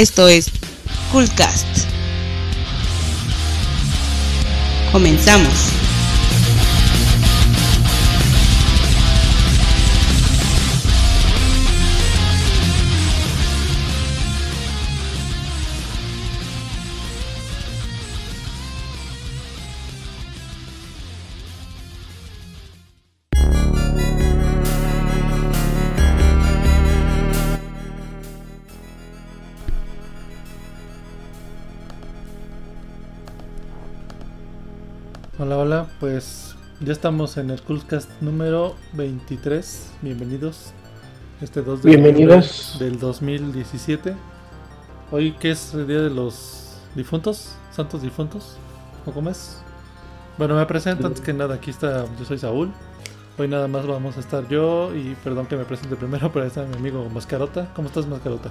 Esto es Coolcast. Comenzamos. Pues ya estamos en el Coolcast número 23. Bienvenidos. Este 2 de Bienvenidos. del 2017. Hoy que es el día de los difuntos, santos difuntos. ¿O cómo es? Bueno, me presento antes que nada. Aquí está, yo soy Saúl. Hoy nada más vamos a estar yo y perdón que me presente primero, pero ahí está mi amigo Mascarota. ¿Cómo estás, Mascarota?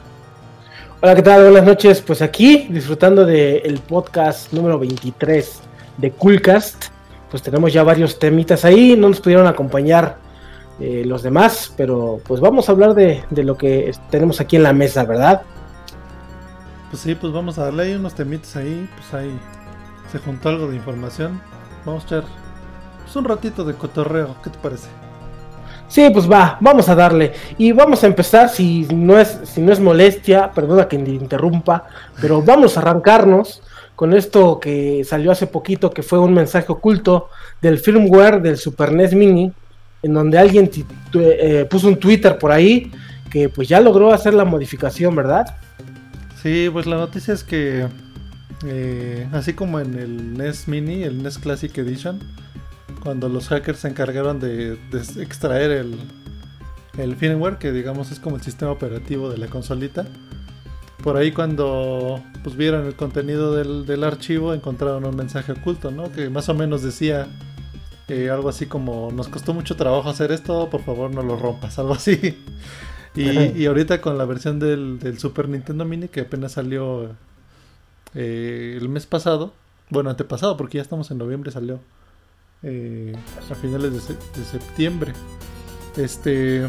Hola, ¿qué tal? Buenas noches. Pues aquí, disfrutando del podcast número 23 de Coolcast. Pues tenemos ya varios temitas ahí. No nos pudieron acompañar eh, los demás, pero pues vamos a hablar de, de lo que tenemos aquí en la mesa, ¿verdad? Pues sí, pues vamos a darle ahí unos temitas ahí. Pues ahí se juntó algo de información. Vamos a echar pues, un ratito de cotorreo. ¿Qué te parece? Sí, pues va, vamos a darle. Y vamos a empezar, si no es, si no es molestia, perdona que te interrumpa, pero vamos a arrancarnos con esto que salió hace poquito, que fue un mensaje oculto del firmware del Super NES Mini, en donde alguien eh, puso un Twitter por ahí que pues ya logró hacer la modificación, ¿verdad? Sí, pues la noticia es que eh, así como en el NES Mini, el NES Classic Edition, cuando los hackers se encargaron de, extraer el firmware, que digamos es como el sistema operativo de la consolita, por ahí cuando pues, vieron el contenido del, del archivo encontraron un mensaje oculto, ¿no? Que más o menos decía eh, algo así como, nos costó mucho trabajo hacer esto, por favor no lo rompas, algo así. Y, y ahorita con la versión del, del Super Nintendo Mini que apenas salió eh, el mes pasado, bueno, antepasado, porque ya estamos en noviembre, salió eh, a finales de, se- de septiembre. Este.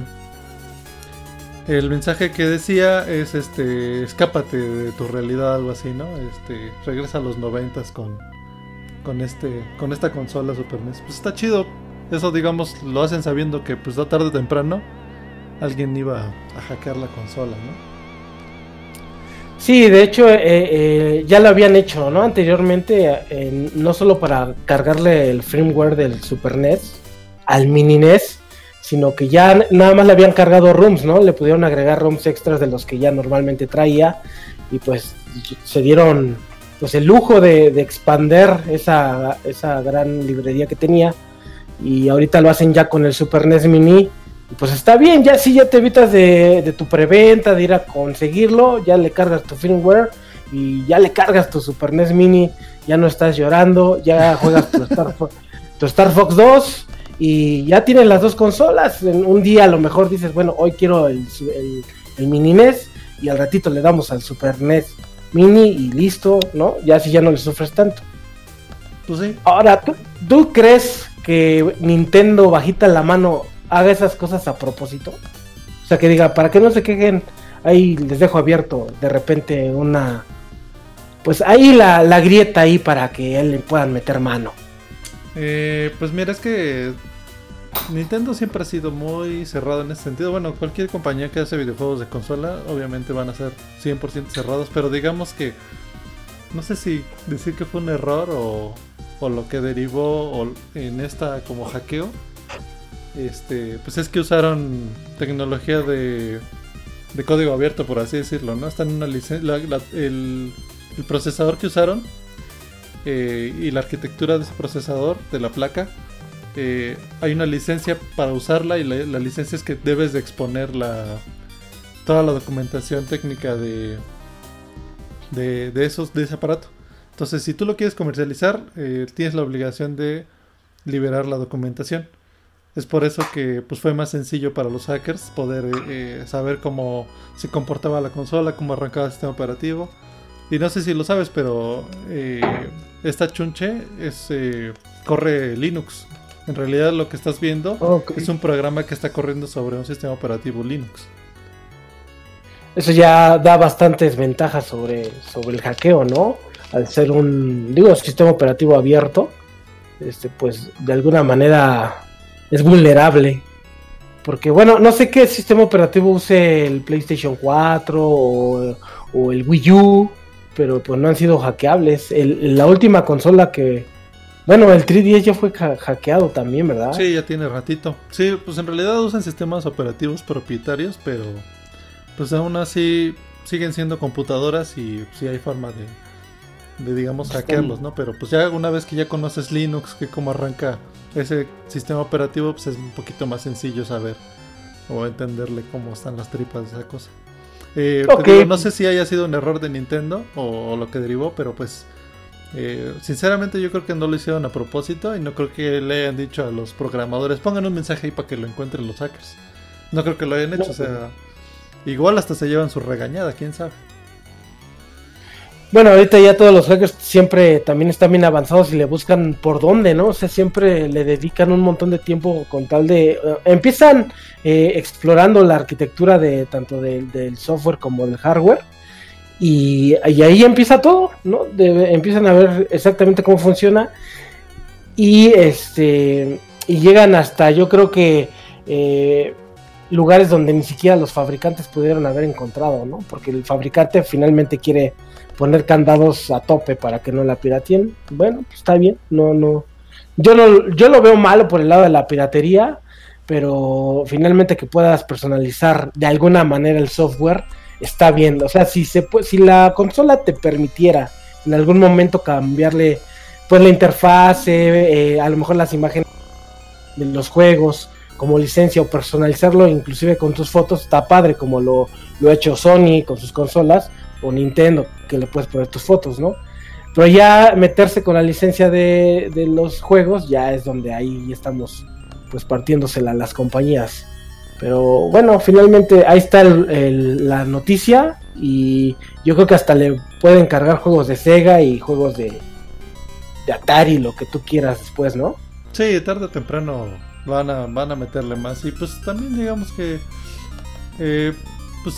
El mensaje que decía es este. Escápate de tu realidad, algo así, ¿no? Este. Regresa a los noventas con. Con este. Con esta consola Super NES. Pues está chido. Eso digamos lo hacen sabiendo que pues da tarde o temprano. Alguien iba a hackear la consola, ¿no? Sí, de hecho eh, eh, ya lo habían hecho, ¿no? Anteriormente, eh, no solo para cargarle el firmware del Super NES al Mini NES, sino que ya nada más le habían cargado ROMs, ¿no? Le pudieron agregar ROMs extras de los que ya normalmente traía y pues se dieron pues el lujo de, de expander esa, esa gran librería que tenía. Y ahorita lo hacen ya con el Super NES Mini. Y pues está bien, ya sí, ya te evitas de, tu preventa, de ir a conseguirlo, ya le cargas tu firmware y ya le cargas tu Super NES Mini, ya no estás llorando, ya juegas tu Star Fox 2 y ya tienes las dos consolas. En un día a lo mejor dices, bueno, hoy quiero el, el Mini NES y al ratito le damos al Super NES Mini y listo, ¿no? Ya así ya no le sufres tanto. Pues sí. Ahora, ¿tú, tú crees que Nintendo bajita la mano haga esas cosas a propósito? O sea, que diga, para que no se quejen, ahí les dejo abierto de repente una... Pues ahí la, la grieta ahí para que él le puedan meter mano. Eh, pues mira, es que Nintendo siempre ha sido muy cerrado en ese sentido. Bueno, cualquier compañía que hace videojuegos de consola, obviamente van a ser 100% cerrados, pero digamos que no sé si decir que fue un error o, o lo que derivó en esta como hackeo. Este, pues es que usaron tecnología de, de código abierto, por así decirlo, ¿no? Están en una el, el procesador que usaron eh, y la arquitectura de ese procesador, de la placa, hay una licencia para usarla y la, licencia es que debes de exponer la, toda la documentación técnica de, de, de esos, de ese aparato. Entonces, si tú lo quieres comercializar, eh, tienes la obligación de liberar la documentación. Es por eso que pues, fue más sencillo para los hackers poder eh, saber cómo se comportaba la consola, cómo arrancaba el sistema operativo. Y no sé si lo sabes, pero eh, esta chunche corre Linux. En realidad lo que estás viendo es un programa que está corriendo sobre un sistema operativo Linux. eso ya da bastantes ventajas sobre, sobre el hackeo, ¿no? Al ser un, digo, sistema operativo abierto, este, pues de alguna manera es vulnerable. Porque, bueno, no sé qué sistema operativo use el PlayStation 4 o, o el Wii U, pero pues no han sido hackeables. El, la última consola que, bueno, el 3DS ya fue hackeado también, ¿verdad? Sí, ya tiene ratito. Sí, pues en realidad usan sistemas operativos propietarios, pero pues aún así siguen siendo computadoras y sí hay forma de, de digamos, pues hackearlos, ¿no? Pero pues ya una vez que ya conoces Linux, que cómo arranca ese sistema operativo, pues es un poquito más sencillo saber o entenderle cómo están las tripas de esa cosa. Eh, no sé si haya sido un error de Nintendo o, lo que derivó, pero pues eh, sinceramente yo creo que no lo hicieron a propósito y no creo que le hayan dicho a los programadores pongan un mensaje ahí para que lo encuentren los hackers. No creo que lo hayan hecho, o sea, igual hasta se llevan su regañada, quién sabe. Bueno, ahorita ya todos los hackers siempre también están bien avanzados y le buscan por dónde, ¿no? O sea, siempre le dedican un montón de tiempo con tal de... Eh, empiezan eh, explorando la arquitectura de tanto del software como del hardware y, ahí empieza todo, ¿no? empiezan a ver exactamente cómo funciona y este y llegan hasta yo creo que eh, lugares donde ni siquiera los fabricantes pudieron haber encontrado, ¿no? Porque el fabricante finalmente quiere poner candados a tope para que no la pirateen. Bueno, pues está bien, no, no. Yo no, yo lo veo malo por el lado de la piratería, pero finalmente que puedas personalizar de alguna manera el software está bien. O sea, si se si la consola te permitiera en algún momento cambiarle pues la interfase, eh, a lo mejor las imágenes de los juegos como licencia o personalizarlo inclusive con tus fotos, está padre como lo, lo ha hecho Sony con sus consolas o Nintendo, que le puedes poner tus fotos, ¿no? Pero ya meterse con la licencia de, los juegos, ya es donde ahí estamos pues partiéndosela a las compañías. Pero bueno, finalmente ahí está la noticia y yo creo que hasta le pueden cargar juegos de Sega y juegos de, de Atari, lo que tú quieras después, ¿no? Sí, tarde o temprano van a, van a meterle más. Y pues también digamos que eh, pues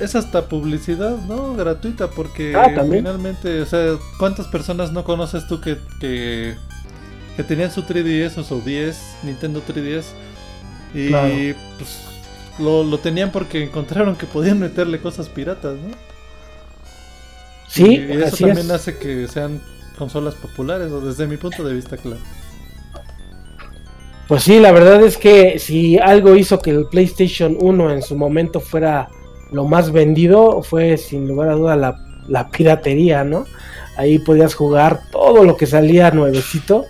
es hasta publicidad, ¿no? Gratuita, porque ah, finalmente, o sea, ¿cuántas personas no conoces tú que, que, tenían su 3DS o su 10, Nintendo 3DS? Y pues lo, lo, tenían porque encontraron que podían meterle cosas piratas, ¿no? Sí, y, eso también hace que sean consolas populares, o desde mi punto de vista, claro. Pues sí, la verdad es que si algo hizo que el PlayStation 1 en su momento fuera lo más vendido fue sin lugar a duda la, piratería, ¿no? Ahí podías jugar todo lo que salía nuevecito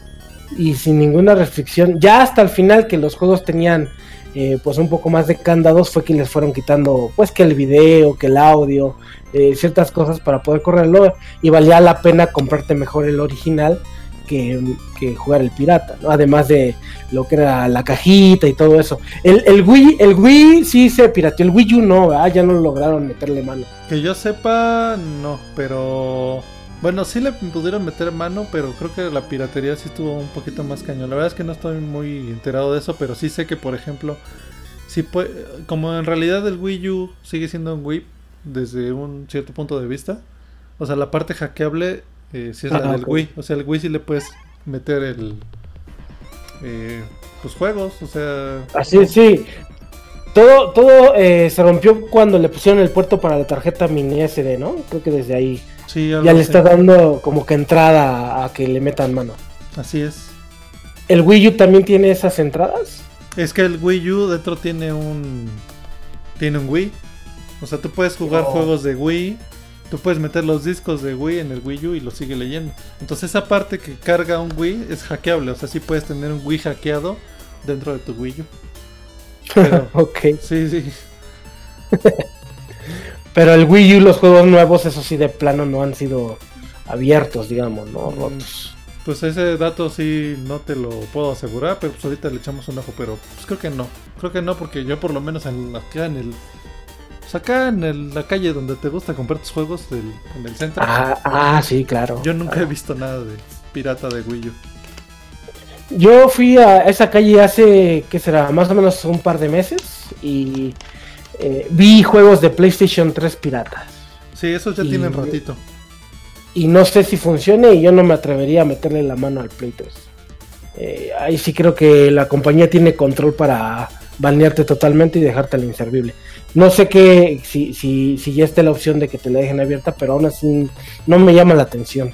y sin ninguna restricción. Ya hasta el final que los juegos tenían eh, pues un poco más de candados fue que les fueron quitando pues que el video, que el audio, eh, ciertas cosas para poder correrlo y valía la pena comprarte mejor el original que, jugar el pirata, ¿no? Además de lo que era la cajita y todo eso. El, el Wii, el Wii sí se pirateó, el Wii U no, ya no lograron meterle mano. Que yo sepa, no, pero bueno, sí le pudieron meter mano, pero creo que la piratería sí estuvo un poquito más cañón. La verdad es que no estoy muy enterado de eso, pero sí sé que, por ejemplo, sí puede, como en realidad el Wii U sigue siendo un Wii desde un cierto punto de vista, o sea, la parte hackeable eh, si es la del Wii. O sea, el Wii sí le puedes meter el. Eh, pues juegos, o sea. Así, sí. Todo, todo eh, se rompió cuando le pusieron el puerto para la tarjeta mini SD, ¿no? Creo que desde ahí. Sí, ya le está dando como que entrada a que le metan mano. Así es. ¿El Wii U también tiene esas entradas? Es que el Wii U dentro tiene un. Tiene un Wii. O sea, tú puedes jugar oh. juegos de Wii tú puedes meter los discos de Wii en el Wii U y lo sigue leyendo. Entonces esa parte que carga un Wii es hackeable, o sea, sí puedes tener un Wii hackeado dentro de tu Wii U. ok. Sí, sí. Pero el Wii U, los juegos nuevos, eso sí, de plano no han sido abiertos, digamos, ¿no? Mm, Rotos. Pues ese dato sí no te lo puedo asegurar, pero pues ahorita le echamos un ojo, pero pues creo que no. Creo que no, porque yo por lo menos en, acá en el acá en la calle donde te gusta comprar tus juegos, en el centro. Ah, ah, sí, claro. Yo nunca he visto nada de pirata de Wii U. Yo fui a esa calle hace, ¿qué será? Más o menos un par de meses y eh, vi juegos de PlayStation 3 piratas. Sí, esos ya Y- tienen ratito. Y no sé si funcione y yo no me atrevería a meterle la mano al Play 3. Eh, ahí sí creo que la compañía tiene control para banearte totalmente y dejarte al inservible. No sé qué, si, si, si ya esté la opción de que te la dejen abierta, pero aún así no me llama la atención.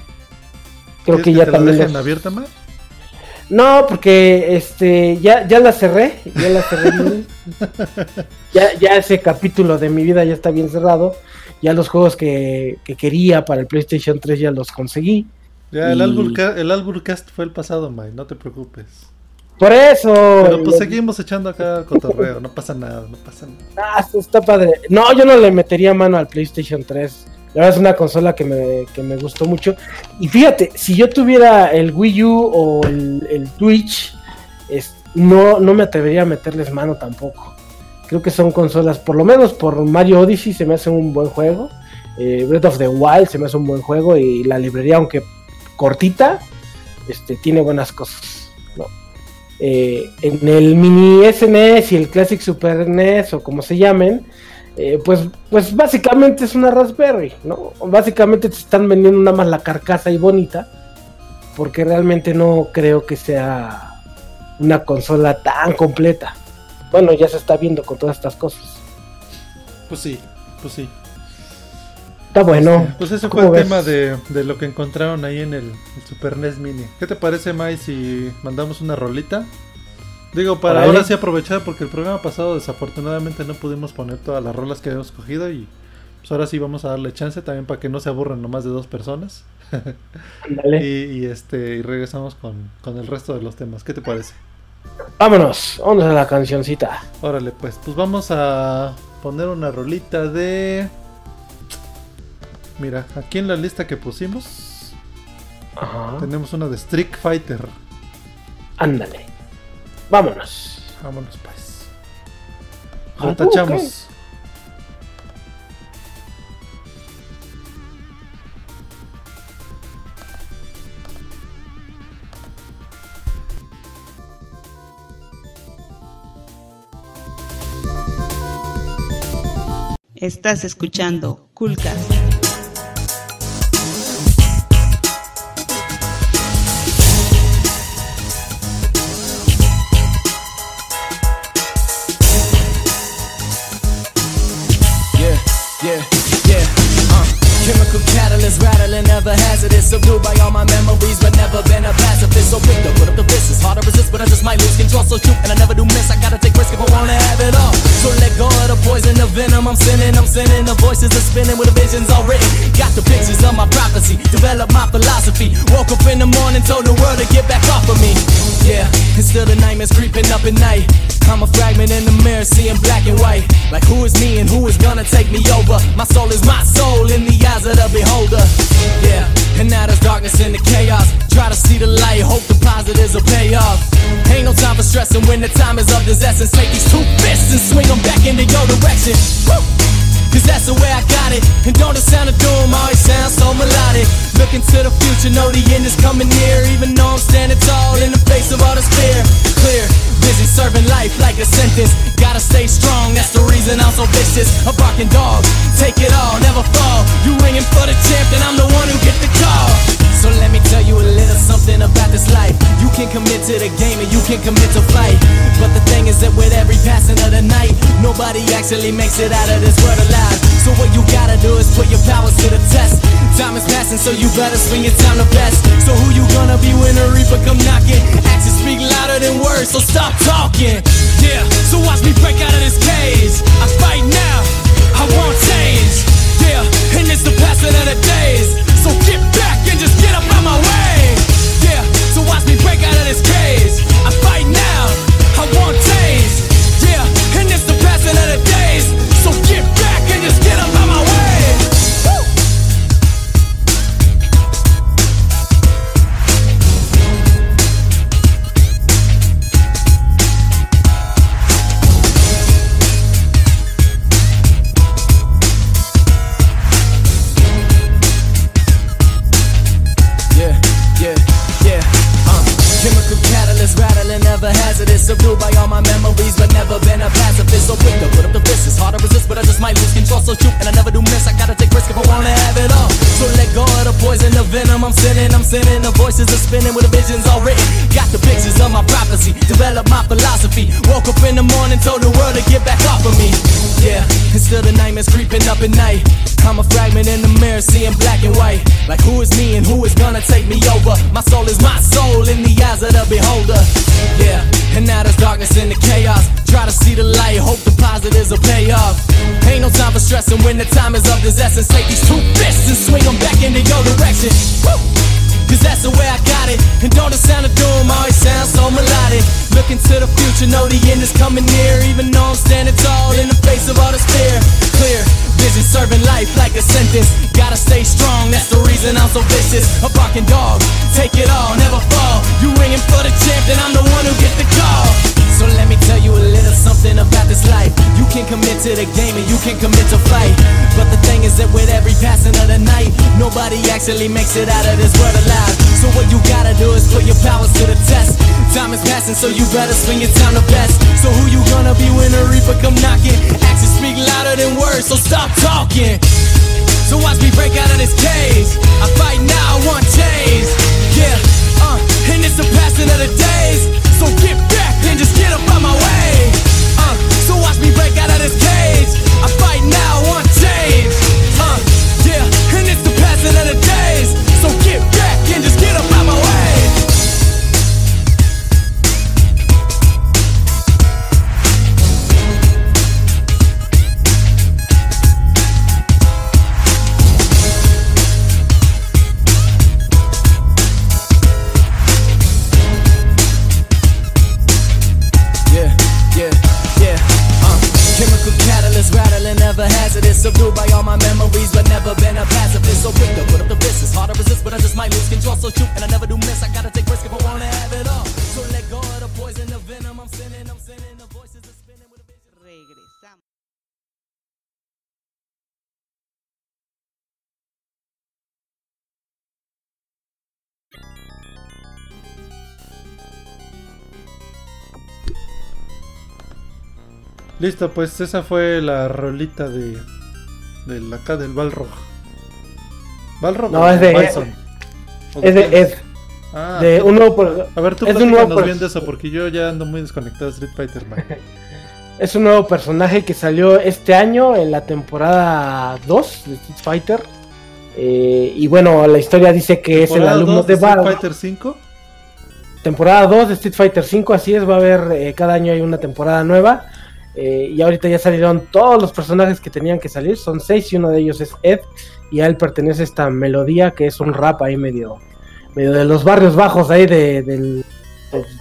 Creo ¿Quieres que ya te la también... dejen los- abierta, Mar? No, porque este ya, ya la cerré, ya la cerré. ya, ya ese capítulo de mi vida ya está bien cerrado. Ya los juegos que, que quería para el PlayStation 3 ya los conseguí. Ya, el, Alburca- el Alburcast fue el pasado, May, no te preocupes. Por eso. Pero pues le- seguimos echando acá cotorreo, no pasa nada, no pasa nada. Ah, está padre. No, yo no le metería mano al PlayStation 3. La verdad es una consola que me, que me gustó mucho. Y fíjate, si yo tuviera el Wii U o el, el Twitch, es- no, no me atrevería a meterles mano tampoco. Creo que son consolas, por lo menos por Mario Odyssey se me hace un buen juego. Eh, Breath of the Wild se me hace un buen juego. Y la librería, aunque cortita, este, tiene buenas cosas. ¿no? Eh, en el mini SNES y el Classic Super NES o como se llamen, eh, pues, pues básicamente es una Raspberry, ¿no? Básicamente te están vendiendo nada más la carcasa y bonita, porque realmente no creo que sea una consola tan completa. Bueno, ya se está viendo con todas estas cosas. Pues sí, pues sí. Está bueno. Pues ese fue ¿Cómo el ves? tema de, de lo que encontraron ahí en el, el Super NES Mini. ¿Qué te parece, May, si mandamos una rolita? Digo, para ahora sí aprovechar, porque el programa pasado desafortunadamente no pudimos poner todas las rolas que habíamos cogido y pues ahora sí vamos a darle chance también para que no se aburran nomás de dos personas. Ándale. Y, y, este y regresamos con, con el resto de los temas. ¿Qué te parece? Vámonos, vámonos a la cancioncita. Órale, pues, pues vamos a poner una rolita de... Mira, aquí en la lista que pusimos Ajá. tenemos una de Street Fighter. Ándale. Vámonos. Vámonos pues. Lo tachamos. Estás escuchando Coolcast. Catalyst rattling, never hazardous. Subdued by all my memories, but never been a pacifist. So quick to put up the fist. It's hard to resist, but I just might lose control. So shoot, and I never do miss. I gotta take risk if I wanna have it all. So let go of the poison, the venom. I'm sending, I'm sending. The voices are spinning with the visions already. Got the pictures of my prophecy. Develop my philosophy. Woke up in the morning, told the world to get back off of me. Yeah, and still the nightmares creeping up at night. I'm a fragment in the mirror, seeing black and white. Like who is me and who is gonna take me over? My soul is my soul in the eyes of the beholder. Yeah, and now there's darkness in the chaos. Try to see the light, hope the positives will pay off. Ain't no time for stressing when the time is of this essence. Take these two fists and swing them back into your direction. Woo! Cause that's the way I got it. And don't the sound of doom always sound so melodic. Looking to the future, know the end is coming near. Even though I'm standing tall in the face of all this fear. Clear, vision, serving life like a sentence. Gotta stay strong, that's the reason I'm so vicious. A barking dog, take it all, never fall. You ringing for the champ, then I'm the one who get the call. So let me tell you a little something about this life. You can commit to the game and you can commit to fight. But the thing is that with every passing of the night, nobody actually makes it out of this world alive. So what you gotta do is put your powers to the test. Time is passing, so you better swing your time the best. So who you gonna be when the reaper come knocking? Actions speak louder than words, so stop talking. Yeah, so watch me break out of this cage. I fight now, I won't change. Yeah, and it's the passing of the days. So get spinning with the visions all written. Got the pictures of my prophecy, develop my philosophy. Woke up in the morning, told the world to get back off of me. Yeah, and still the nightmares creeping up at night. I'm a fragment in the mirror, seeing black and white. Like who is me and who is gonna take me over? My soul is my soul in the eyes of the beholder. Yeah, and now there's darkness in the chaos. Try to see the light, hope the positives will pay off. Ain't no time for stressing when the time is of this essence. Take these two fists and swing them back into your direction. Woo! Cause that's the way I got it. And don't the sound of doom always sound so melodic. Looking to the future, know the end is coming near. Even though I'm standing tall in the face of all this fear. Clear vision, serving life like a sentence. Gotta stay strong, that's the reason I'm so vicious. A barking dog, take it all, never fall. You ringing for the champ, then I'm the one who get can commit to the game and you can commit to fight. But the thing is that with every passing of the night, nobody actually makes it out of this world alive. So what you gotta do is put your powers to the test. Time is passing, so you better swing your time the best. So who you gonna be when the reaper come knocking? Actions speak louder than words, so stop talking. So watch me break out of this cage. I fight now, I want change. Yeah, uh, and it's the passing of the days. So get back and just get up out my way. Watch me break out of this cage. I fight now, I Listo, pues esa fue la rolita de. de acá del Balrog. ¿Balrog? No, o es de- Bison? ¿O Es de Ed, Ah, de un nuevo a ver, tú es de un nuevo bien de eso, porque yo ya ando muy desconectado de Street Fighter, man. Es un nuevo personaje que salió este año en la temporada 2 de Street Fighter. Eh, y bueno, la historia dice que es el alumno 2 de Street. Fighter 5. Temporada 2 de Street Fighter 5, así es, va a haber eh, cada año hay una temporada nueva. Eh, y ahorita ya salieron todos los personajes que tenían que salir, son seis y uno de ellos es Ed. Y a él pertenece esta melodía que es un rap ahí medio, medio de los barrios bajos ahí de, del,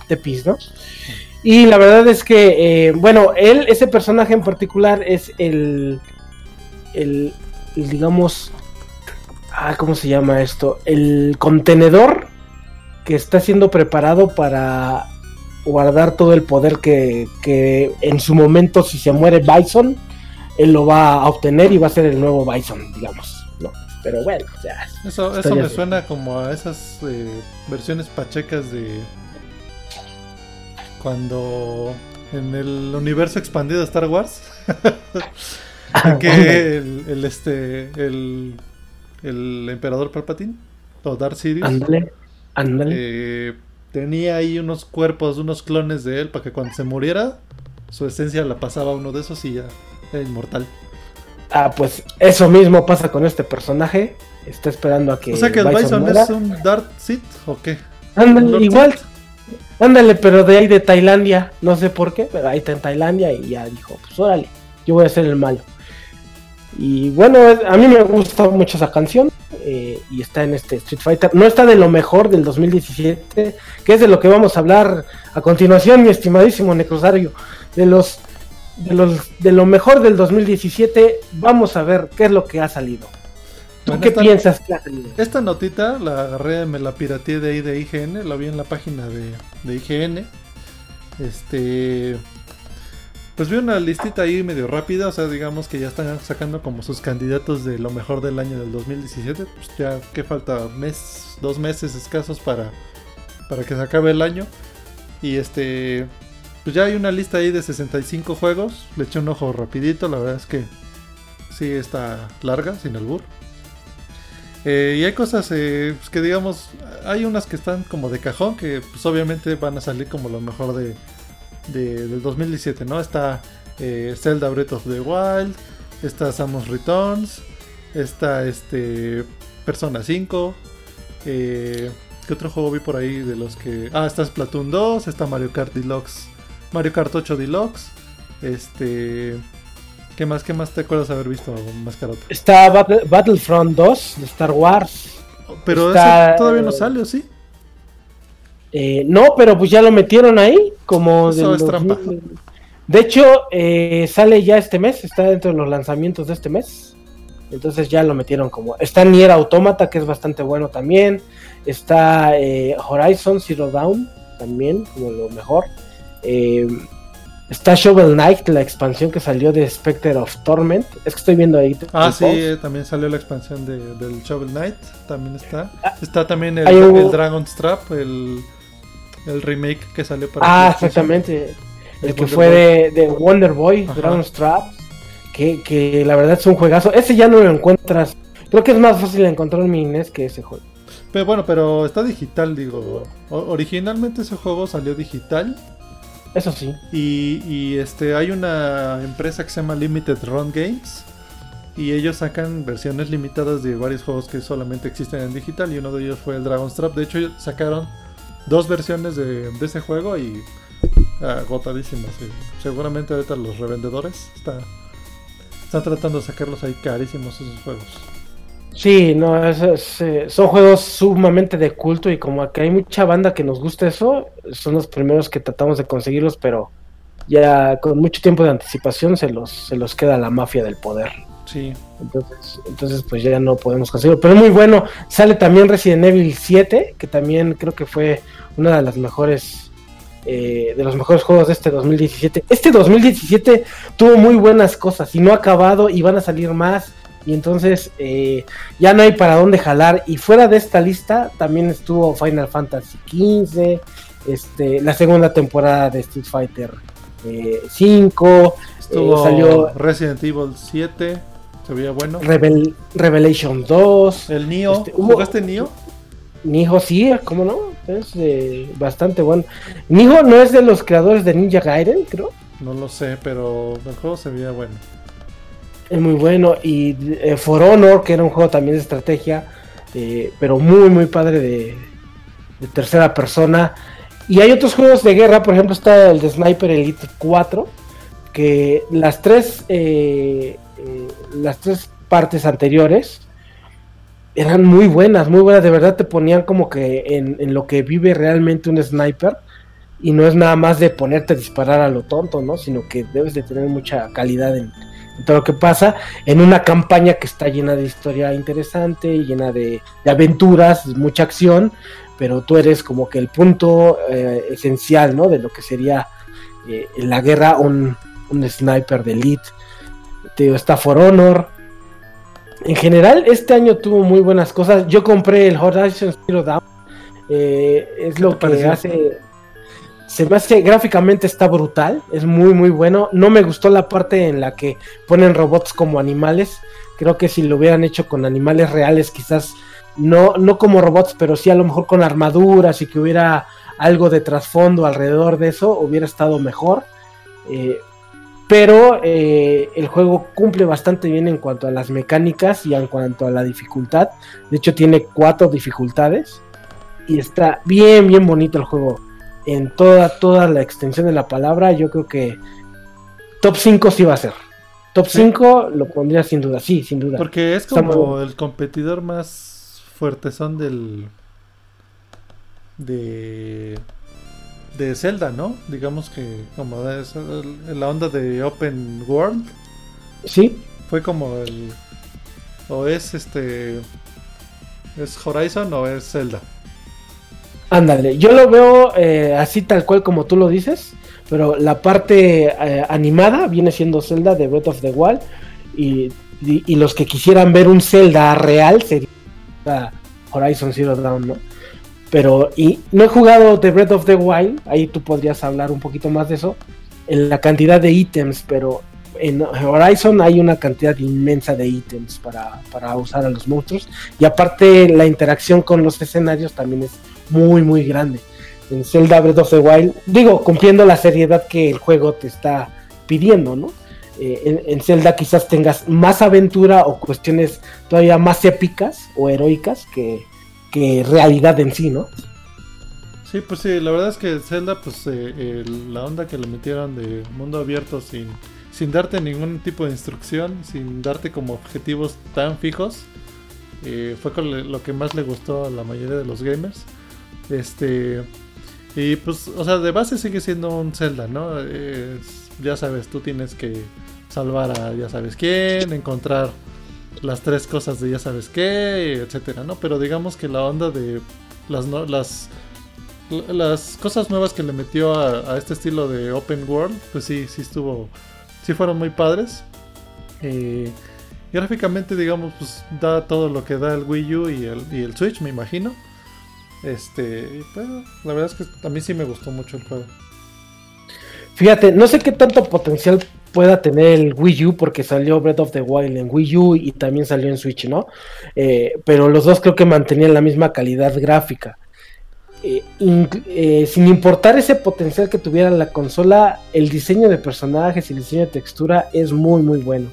Tepis, ¿no? Y la verdad es que, eh, bueno, él, ese personaje en particular es el, el, el, digamos, ah, ¿cómo se llama esto? El contenedor que está siendo preparado para guardar todo el poder que, que en su momento, si se muere Bison, él lo va a obtener y va a ser el nuevo Bison, digamos, ¿no? Pero bueno, ya. Eso, eso me suena como a esas eh, versiones pachecas de. Cuando. En el universo expandido de Star Wars. que el, el, este. El. El emperador Palpatine. O Darth Sidious. Ándale, ándale. eh, tenía ahí unos cuerpos, unos clones de él. Para que cuando se muriera. Su esencia la pasaba a uno de esos y ya. Era inmortal. Ah, pues eso mismo pasa con este personaje. Está esperando a que. o sea que el Bison es un Darth Sith o qué? Ándale, igual. Ándale, pero de ahí de Tailandia. No sé por qué, pero ahí está en Tailandia y ya dijo, pues órale, yo voy a ser el malo. Y bueno, a mí me gusta mucho esa canción eh, y está en este Street Fighter. No está de lo mejor del 2017, que es de lo que vamos a hablar a continuación, mi estimadísimo Necrosario. De los de los de lo mejor del 2017, vamos a ver qué es lo que ha salido. ¿Tú Bueno, qué piensas que ha salido? Esta notita la agarré, me la pirateé de ahí de IGN, la vi en la página de, de IGN. Este. Pues vi una listita ahí medio rápida, o sea, digamos que ya están sacando como sus candidatos de lo mejor del año del 2017. Pues ya que falta mes, dos meses escasos para, para que se acabe el año. Y este. Pues ya hay una lista ahí de 65 juegos. Le eché un ojo rapidito, la verdad es que sí está larga, sin albur. Eh, y hay cosas eh, pues, que digamos, hay unas que están como de cajón, que pues obviamente van a salir como lo mejor de, de- del 2017, ¿no? Está eh, Zelda Breath of the Wild, está Samus Returns, está este Persona 5, eh, ¿qué otro juego vi por ahí de los que... Ah, está Splatoon 2, está Mario Kart Deluxe, Mario Kart 8 Deluxe, este... ¿Qué más, qué más te acuerdas haber visto, Mascarota? Está Battle- Battlefront 2 de Star Wars. Pero Está, todavía no eh, sale, ¿o sí? Eh, no, pero pues ya lo metieron ahí, como Eso del es trampa. 2000. De hecho, eh, sale ya este mes, está dentro de los lanzamientos de este mes. Entonces ya lo metieron como. Está Nier Automata, que es bastante bueno también. Está eh, Horizon Zero Dawn, también, como lo mejor. Eh, está Shovel Knight, la expansión que salió de Spectre of Torment. Es que estoy viendo ahí. Ah, sí, post. también salió la expansión de, del Shovel Knight. También está. Está también el, un- el Dragon's Trap, el, el remake que salió para. Ah, exactamente. El que Wonder fue de, de Wonder Boy. Dragon's Trap. Que, que la verdad es un juegazo. Ese ya no lo encuentras. Creo que es más fácil encontrar en mi que ese juego. Pero bueno, pero está digital, digo. Originalmente ese juego salió digital. Eso sí. Y, y, este hay una empresa que se llama Limited Run Games. Y ellos sacan versiones limitadas de varios juegos que solamente existen en digital. Y uno de ellos fue el Dragon's Trap. De hecho, sacaron dos versiones de, ese juego y agotadísimas. sí. Seguramente ahorita los revendedores está- están tratando de sacarlos ahí carísimos esos juegos. Sí, no, es- eh, son juegos sumamente de culto y como que hay mucha banda que nos gusta eso, son los primeros que tratamos de conseguirlos, pero ya con mucho tiempo de anticipación se los, se los queda la mafia del poder. Sí. Entonces, entonces pues ya no podemos conseguirlo. Pero es muy bueno. Sale también Resident Evil 7, que también creo que fue una de las mejores, eh, de los mejores juegos de este 2017. Este 2017 tuvo muy buenas cosas y no ha acabado y van a salir más. Y entonces eh, ya no hay para dónde jalar. Y fuera de esta lista también estuvo Final Fantasy XV, este, la segunda temporada de Street Fighter eh, 5, Estuvo salió- Resident Evil 7. Se veía bueno. Revel- Revelation 2. El Nio. Este, hubo- ¿Jugaste Nio? Nijo sí, ¿cómo no? Es eh, bastante bueno. Nijo no es de los creadores de Ninja Gaiden, creo. No lo sé, pero el juego se veía bueno. Es muy bueno. Y eh, For Honor, que era un juego también de estrategia, eh, pero muy, muy padre de, de tercera persona. Y hay otros juegos de guerra, por ejemplo está el de Sniper Elite 4, que las tres, eh, las tres partes anteriores eran muy buenas, muy buenas, de verdad te ponían como que en, en lo que vive realmente un sniper. Y no es nada más de ponerte a disparar a lo tonto, ¿no? Sino que debes de tener mucha calidad en, todo lo que pasa en una campaña que está llena de historia interesante, llena de, de aventuras, mucha acción, pero tú eres como que el punto eh, esencial, ¿no? De lo que sería eh, en la guerra un, un sniper de elite. Te digo, está For Honor. En general, este año tuvo muy buenas cosas. Yo compré el Horizon Zero Dawn. Eh, es ¿Qué lo que pareció? hace se me hace gráficamente está brutal, es muy muy bueno. No me gustó la parte en la que ponen robots como animales. Creo que si lo hubieran hecho con animales reales, quizás no, no como robots, pero sí a lo mejor con armaduras y que hubiera algo de trasfondo alrededor de eso, hubiera estado mejor. Eh, pero eh, el juego cumple bastante bien en cuanto a las mecánicas y en cuanto a la dificultad. De hecho, tiene cuatro dificultades y está bien, bien bonito el juego en toda, toda la extensión de la palabra, yo creo que top 5 sí va a ser. Top Sí. 5 lo pondría sin duda, sí, sin duda. Porque es muy como el competidor más fuertezón del. de. De Zelda, ¿no? Digamos que como es la onda de Open World. Sí, Fue como el. O es este. ¿Es Horizon o es Zelda? ándale. Yo lo veo eh, así tal cual como tú lo dices, pero la parte eh, animada viene siendo Zelda de Breath of the Wild y, y- y los que quisieran ver un Zelda real sería Horizon Zero Dawn, ¿no? Pero, y no he jugado The Breath of the Wild, ahí tú podrías hablar un poquito más de eso, en la cantidad de ítems, pero en Horizon hay una cantidad inmensa de ítems para, para usar a los monstruos. Y aparte la interacción con los escenarios también es muy, muy grande. En Zelda Breath of the Wild, digo, cumpliendo la seriedad que el juego te está pidiendo, ¿no? Eh, en, en, Zelda quizás tengas más aventura o cuestiones todavía más épicas o heroicas que, que realidad en sí, ¿no? Sí, pues sí, la verdad es que Zelda, pues eh, la onda que le metieron de mundo abierto sin, sin darte ningún tipo de instrucción, sin darte como objetivos tan fijos, eh, fue lo que más le gustó a la mayoría de los gamers. Este, y pues, o sea, de base sigue siendo un Zelda, ¿no? Ya sabes, tú tienes que salvar a ya sabes quién, encontrar las tres cosas de ya sabes qué, etcétera, ¿no? Pero digamos que la onda de las, no, las las cosas nuevas que le metió a, este estilo de open world, pues sí, sí estuvo, sí fueron muy padres. Eh, gráficamente, digamos, pues da todo lo que da el Wii U y el, y el Switch, me imagino. Este, pues, la verdad es que a mí sí me gustó mucho el juego. Fíjate, no sé qué tanto potencial pueda tener el Wii U porque salió Breath of the Wild en Wii U y también salió en Switch, ¿no? Eh, pero los dos creo que mantenían la misma calidad gráfica. Eh, eh, sin importar ese potencial que tuviera la consola, el diseño de personajes y el diseño de textura es muy muy bueno.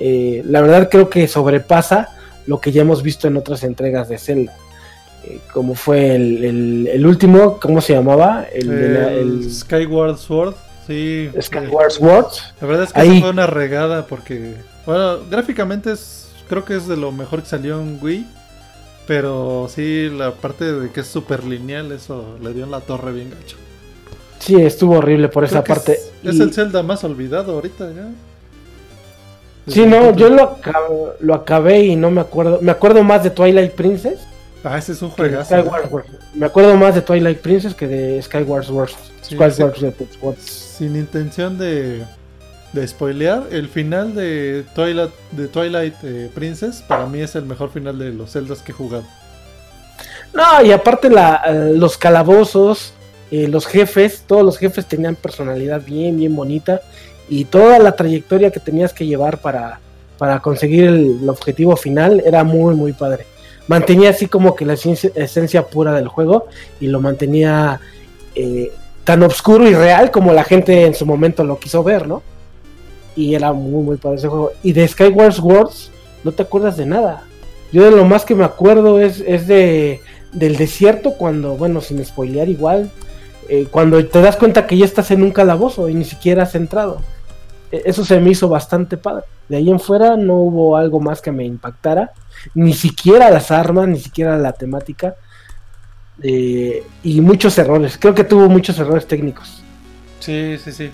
La verdad creo que sobrepasa lo que ya hemos visto en otras entregas de Zelda. Como fue el, último, ¿cómo se llamaba? El Skyward Sword. Sí. Skyward Sword. La verdad es que Ahí... fue una regada porque, bueno, gráficamente es, creo que es de lo mejor que salió en Wii. Pero sí, la parte de que es súper lineal, eso le dio en la torre bien gacho. Sí, estuvo horrible por Creo esa parte. Es, y... es, el Zelda más olvidado ahorita ya. Sí, no, yo lo lo acabé, y no me acuerdo. Me acuerdo más de Twilight Princess. Ah, ese es un juegazo. Skyward, me acuerdo más de Twilight Princess que de Skyward Sword. Sí, Skyward Sword. Sin intención de, de spoilear, el final de Twilight, de Twilight eh, Princess para mí es el mejor final de los Zeldas que he jugado. No, y aparte la, uh, los calabozos, eh, los jefes, todos los jefes tenían personalidad bien, bien bonita. Y toda la trayectoria que tenías que llevar para, para conseguir el, el objetivo final era muy, muy padre. Mantenía así como que la esencia, pura del juego y lo mantenía eh, tan oscuro y real como la gente en su momento lo quiso ver, ¿no? Y era muy, muy padre ese juego. Y de Skyward Wars no te acuerdas de nada. Yo de lo más que me acuerdo es, es de del desierto cuando, bueno, sin spoilear igual, eh, cuando te das cuenta que ya estás en un calabozo y ni siquiera has entrado. Eso se me hizo bastante padre. De ahí en fuera no hubo algo más que me impactara. Ni siquiera las armas, ni siquiera la temática. Eh, y muchos errores. Creo que tuvo muchos errores técnicos. Sí, sí, sí.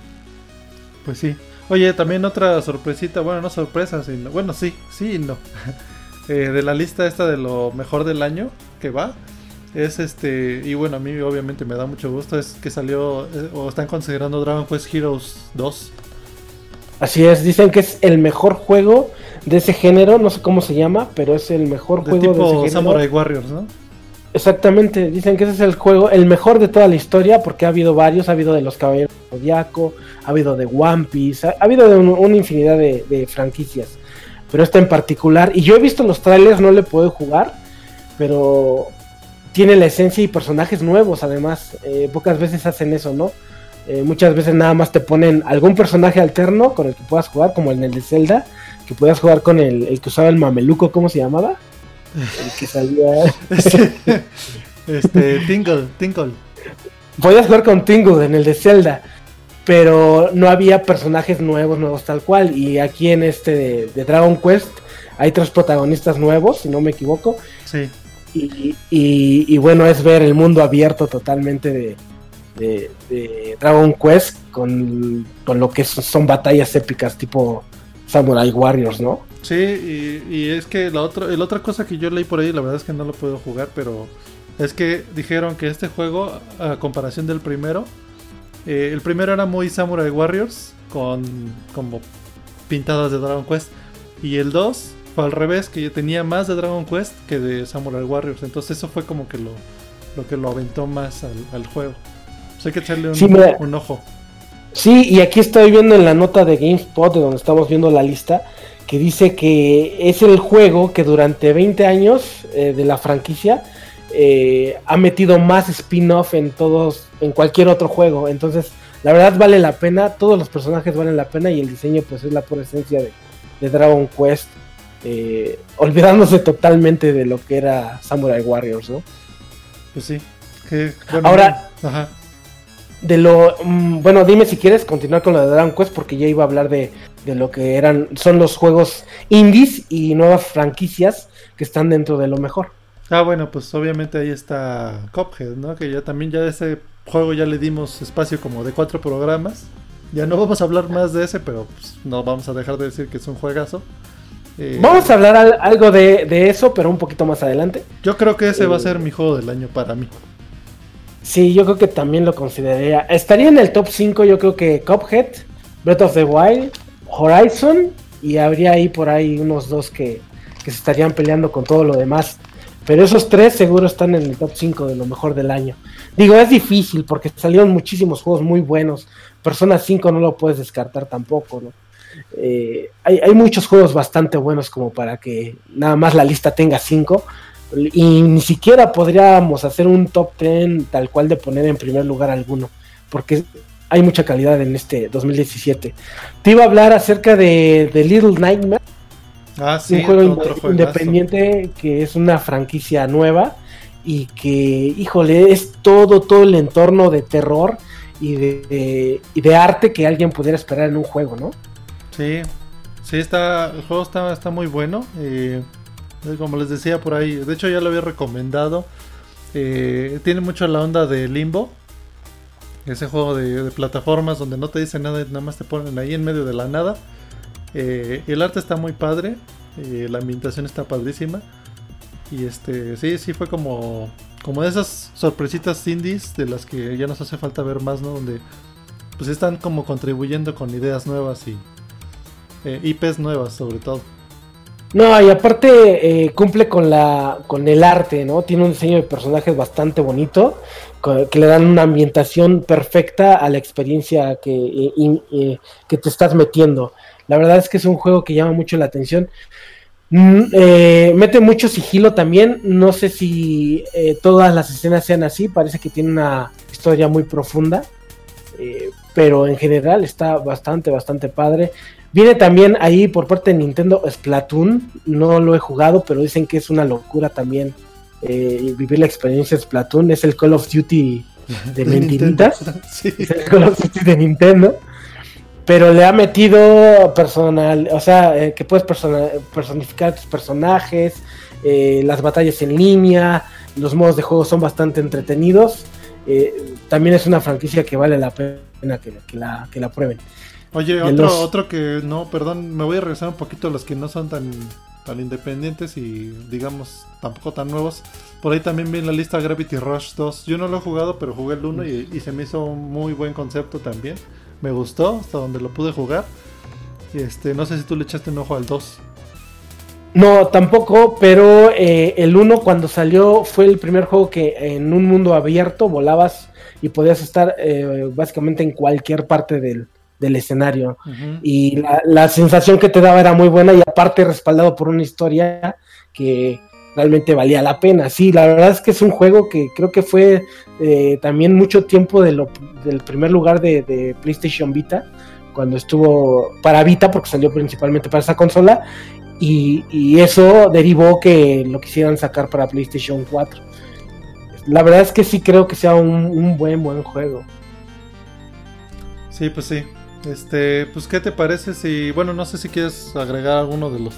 Pues sí. Oye, también otra sorpresita. Bueno, no sorpresa, sino. Bueno, sí, sí y no. eh, de la lista esta de lo mejor del año que va. Es este. Y bueno, a mí obviamente me da mucho gusto. Es que salió. Eh, o están considerando Dragon Quest Heroes 2. Así es, dicen que es el mejor juego de ese género, no sé cómo se llama, pero es el mejor de juego tipo de ese género. Samurai Warriors, ¿no? Exactamente, dicen que ese es el juego, el mejor de toda la historia, porque ha habido varios, ha habido de los Caballeros Zodiaco, ha habido de One Piece, ha, ha habido de un, una infinidad de, de, franquicias, pero este en particular, y yo he visto los trailers, no le puedo jugar, pero tiene la esencia y personajes nuevos, además, eh, pocas veces hacen eso, ¿no? Eh, muchas veces nada más te ponen algún personaje alterno con el que puedas jugar, como en el de Zelda, que puedas jugar con el, el que usaba el mameluco, ¿cómo se llamaba? El que salía. este, Tingle, Tingle. Podías jugar con Tingle en el de Zelda, pero no había personajes nuevos, nuevos tal cual. Y aquí en este de, de Dragon Quest hay tres protagonistas nuevos, si no me equivoco. Sí. Y, y, y bueno, es ver el mundo abierto totalmente de, de, Dragon Quest con, con lo que son, batallas épicas tipo Samurai Warriors, ¿no? Sí, y, es que la otra, la otra cosa que yo leí por ahí, la verdad es que no lo puedo jugar, pero es que dijeron que este juego, a comparación del primero, eh, el primero era muy Samurai Warriors, con como pintadas de Dragon Quest, y el 2 fue al revés, que tenía más de Dragon Quest que de Samurai Warriors, entonces eso fue como que lo, lo que lo aventó más al juego. Hay que echarle un, sí, mira, un, ojo. Sí, y aquí estoy viendo en la nota de GameSpot, de donde estamos viendo la lista, que dice que es el juego que durante 20 años eh, de la franquicia eh, ha metido más spin-off en todos, en cualquier otro juego. Entonces, la verdad vale la pena, todos los personajes valen la pena y el diseño pues es la pura esencia de, de Dragon Quest. eh, olvidándose totalmente de lo que era Samurai Warriors, ¿no? Pues sí. Que, bueno, Ahora- Ajá. De lo, mm, bueno, dime si quieres continuar con lo de Dragon Quest porque ya iba a hablar de, de lo que eran, son los juegos indies y nuevas franquicias que están dentro de lo mejor. Ah, bueno, pues obviamente ahí está Cuphead, ¿no? Que ya también ya ese juego ya le dimos espacio como de cuatro programas. Ya no vamos a hablar más de ese, pero pues, no vamos a dejar de decir que es un juegazo. Eh, Vamos a hablar al- algo de, de eso, pero un poquito más adelante. Yo creo que ese va a Eh. ser mi juego del año para mí. Sí, yo creo que también lo consideraría. Estaría en el top 5, yo creo que Cuphead, Breath of the Wild, Horizon y habría ahí por ahí unos dos que, que se estarían peleando con todo lo demás. Pero esos tres seguro están en el top 5 de lo mejor del año. Digo, es difícil porque salieron muchísimos juegos muy buenos. Persona 5 no lo puedes descartar tampoco, ¿no? Eh, hay, hay muchos juegos bastante buenos como para que nada más la lista tenga 5. Y ni siquiera podríamos hacer un top 10 tal cual de poner en primer lugar alguno. Porque hay mucha calidad en este 2017. Te iba a hablar acerca de, de Little Nightmare Ah, sí, un juego independiente que es una franquicia nueva y que, híjole, es todo, todo el entorno de terror y de, de- y de arte que alguien pudiera esperar en un juego, ¿no? Sí, sí, está, el juego está, está muy bueno. eh, como les decía por ahí, de hecho ya lo había recomendado. eh, tiene mucho la onda de Limbo. Ese juego de, de plataformas donde no te dicen nada, nada más te ponen ahí en medio de la nada. Eh, el arte está muy padre, eh, la ambientación está padrísima. Y este, sí, sí fue como, como de esas sorpresitas indies de las que ya nos hace falta ver más, ¿no? Donde pues están como contribuyendo con ideas nuevas y, eh, IPs nuevas sobre todo. No, y aparte eh, cumple con la con el arte, ¿no? Tiene un diseño de personajes bastante bonito, que le dan una ambientación perfecta a la experiencia que, que te estás metiendo. La verdad es que es un juego que llama mucho la atención. Mm, eh, mete mucho sigilo también. No sé si eh, todas las escenas sean así. Parece que tiene una historia muy profunda. eh, pero en general está bastante, bastante padre. Viene también ahí por parte de Nintendo Splatoon. No lo he jugado, pero dicen que es una locura también eh, vivir la experiencia de Splatoon. Es el Call of Duty de mentiritas. sí. Es el Call of Duty de Nintendo. Pero le ha metido personal, o sea, eh, que puedes persona- personificar tus personajes, eh, las batallas en línea, los modos de juego son bastante entretenidos. también es una franquicia que vale la pena que, que la, que la prueben. Oye, otro, los- otro que no, perdón, me voy a regresar un poquito a los que no son tan, tan independientes y digamos tampoco tan nuevos. Por ahí también vi en la lista Gravity Rush 2. Yo no lo he jugado, pero jugué el 1 y, y se me hizo un muy buen concepto también. Me gustó hasta donde lo pude jugar. Y este, no sé si tú le echaste un ojo al 2. No, tampoco, pero eh, el 1 cuando salió fue el primer juego que en un mundo abierto volabas y podías estar eh, básicamente en cualquier parte del, del escenario. Y la, la sensación que te daba era muy buena y aparte respaldado por una historia que realmente valía la pena. Sí, la verdad es que es un juego que creo que fue eh, también mucho tiempo de lo- del primer lugar de, de PlayStation Vita, cuando estuvo para Vita, porque salió principalmente para esa consola, y, y eso derivó que lo quisieran sacar para PlayStation 4. La verdad es que sí creo que sea un, un buen, buen juego. Sí, pues sí. Este, pues ¿qué te parece si, bueno, no sé si quieres agregar alguno de los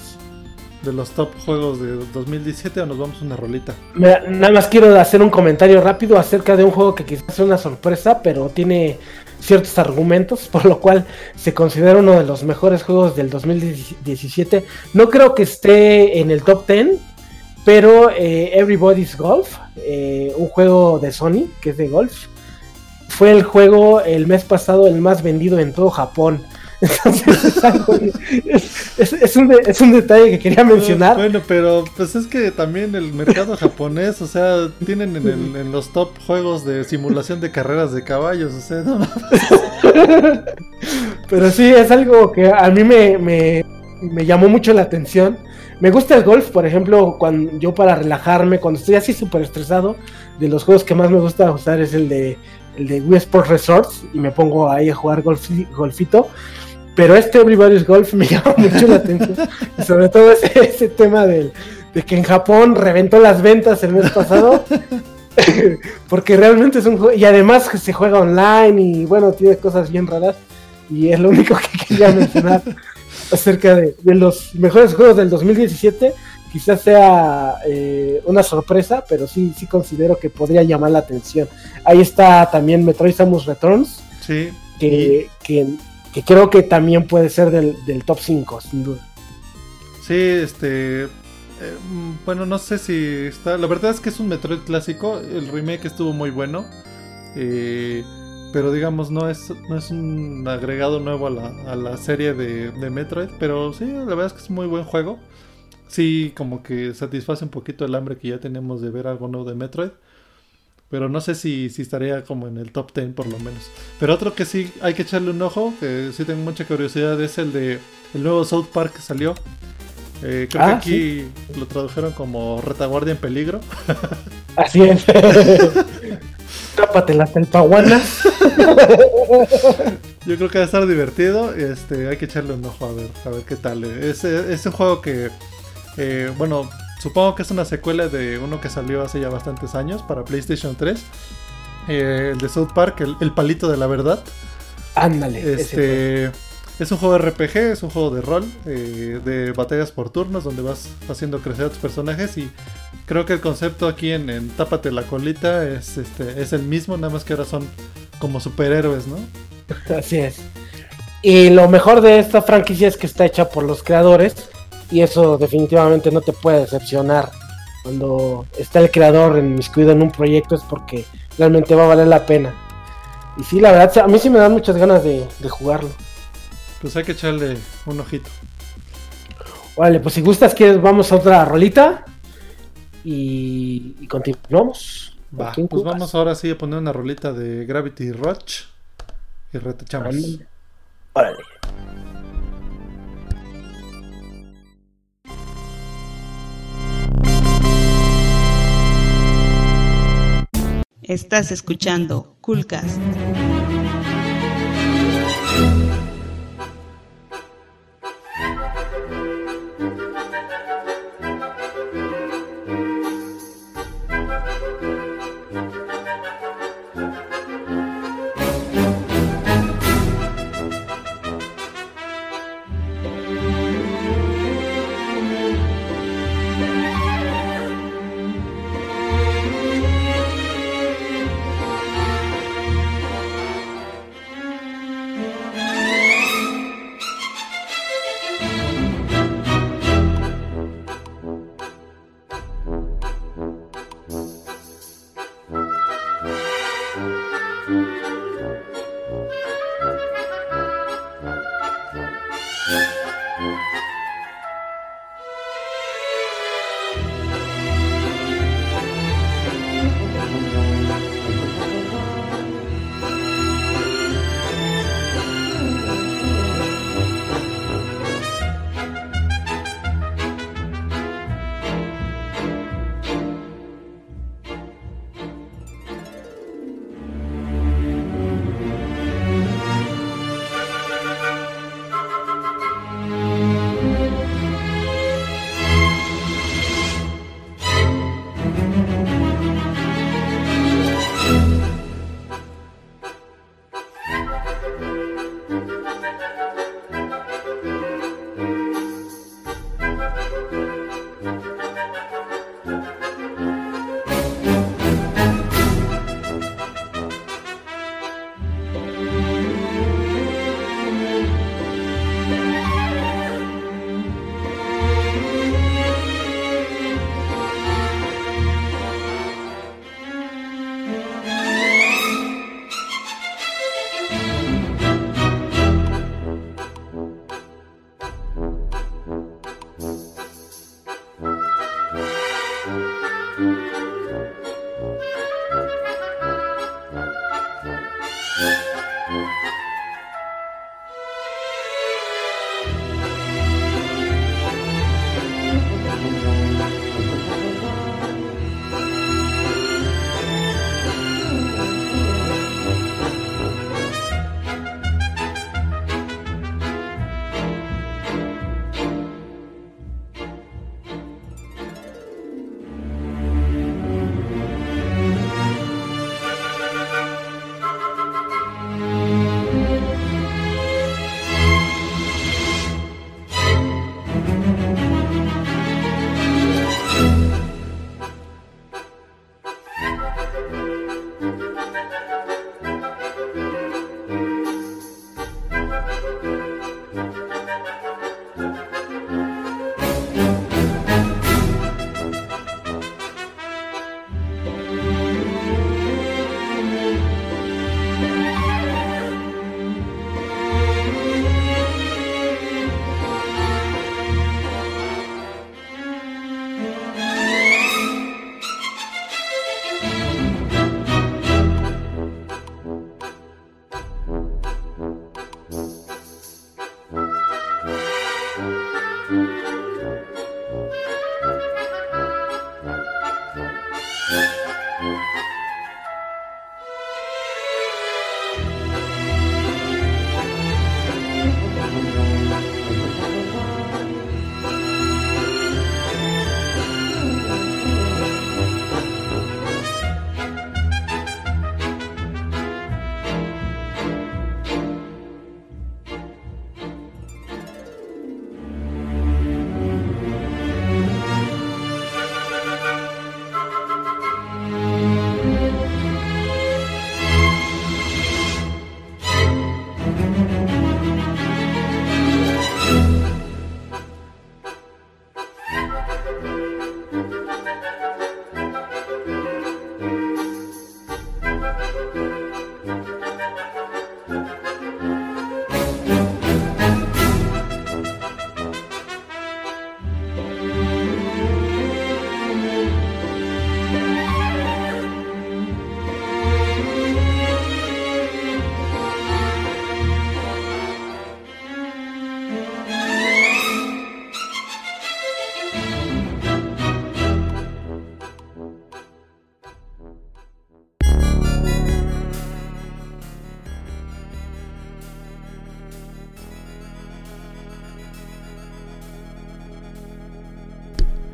de los top juegos de 2017 o nos vamos a una rolita. Nada más quiero hacer un comentario rápido acerca de un juego que quizás sea una sorpresa, pero tiene ciertos argumentos, por lo cual se considera uno de los mejores juegos del 2017. No creo que esté en el top 10, pero eh, Everybody's Golf, eh, un juego de Sony que es de golf, fue el juego el mes pasado el más vendido en todo Japón. Entonces es, algo- es- es- es un, de- es un detalle que quería mencionar. Bueno, pero pues es que también el mercado japonés, o sea, tienen en, el- en los top juegos de simulación de carreras de caballos, o sea, no, Pero sí, es algo que a mí me, me, me llamó mucho la atención. Me gusta el golf, por ejemplo, cuando yo para relajarme, cuando estoy así súper estresado, de los juegos que más me gusta usar es el de, de Wii Sports Resorts y me pongo ahí a jugar golfi- golfito. Pero este Everybody's Golf me llama mucho la atención. Sobre todo ese, ese tema del, de que en Japón reventó las ventas el mes pasado. Porque realmente es un juego. Y además se juega online y bueno, tiene cosas bien raras. Y es lo único que quería mencionar acerca de, de los mejores juegos del 2017. Quizás sea eh, una sorpresa, pero sí, sí considero que podría llamar la atención. Ahí está también Metroid Samus Returns, sí. que, que, que creo que también puede ser del, del top 5, sin duda. Sí, este. eh, bueno, no sé si está. La verdad es que es un Metroid clásico. El remake estuvo muy bueno. eh, pero digamos, no es, no es un agregado nuevo a la, a la serie de, de Metroid. Pero sí, la verdad es que es un muy buen juego. Sí, como que satisface un poquito el hambre que ya tenemos de ver algo nuevo de Metroid. Pero no sé si, si estaría como en el top 10 por lo menos. Pero otro que sí hay que echarle un ojo, que sí tengo mucha curiosidad, es el de el nuevo South Park que salió. Eh, creo que Ah, aquí lo tradujeron como retaguardia en peligro. Así es. Tápate las telpaguanas. Yo creo que va a estar divertido. Este, hay que echarle un ojo a ver, a ver qué tal. Es, es un juego que, eh, bueno, supongo que es una secuela de uno que salió hace ya bastantes años para PlayStation 3. Eh, el de South Park, el, el palito de la verdad. Ándale. Este es un juego RPG, es un juego de rol, eh, de batallas por turnos, donde vas haciendo crecer a tus personajes y creo que el concepto aquí en, en Tápate la colita es, este, es el mismo, nada más que ahora son como superhéroes, ¿no? Así es. Y lo mejor de esta franquicia es que está hecha por los creadores y eso definitivamente no te puede decepcionar. Cuando está el creador inmiscuido en un proyecto es porque realmente va a valer la pena. Y sí, la verdad, a mí sí me dan muchas ganas de, de jugarlo. Pues hay que echarle un ojito. Vale, pues si gustas, quieres, vamos a otra rolita y, y continuamos. Va, pues vamos ahora sí a poner una rolita de Gravity Rush y retachamos. Ándale. Órale. Estás escuchando Coolcast.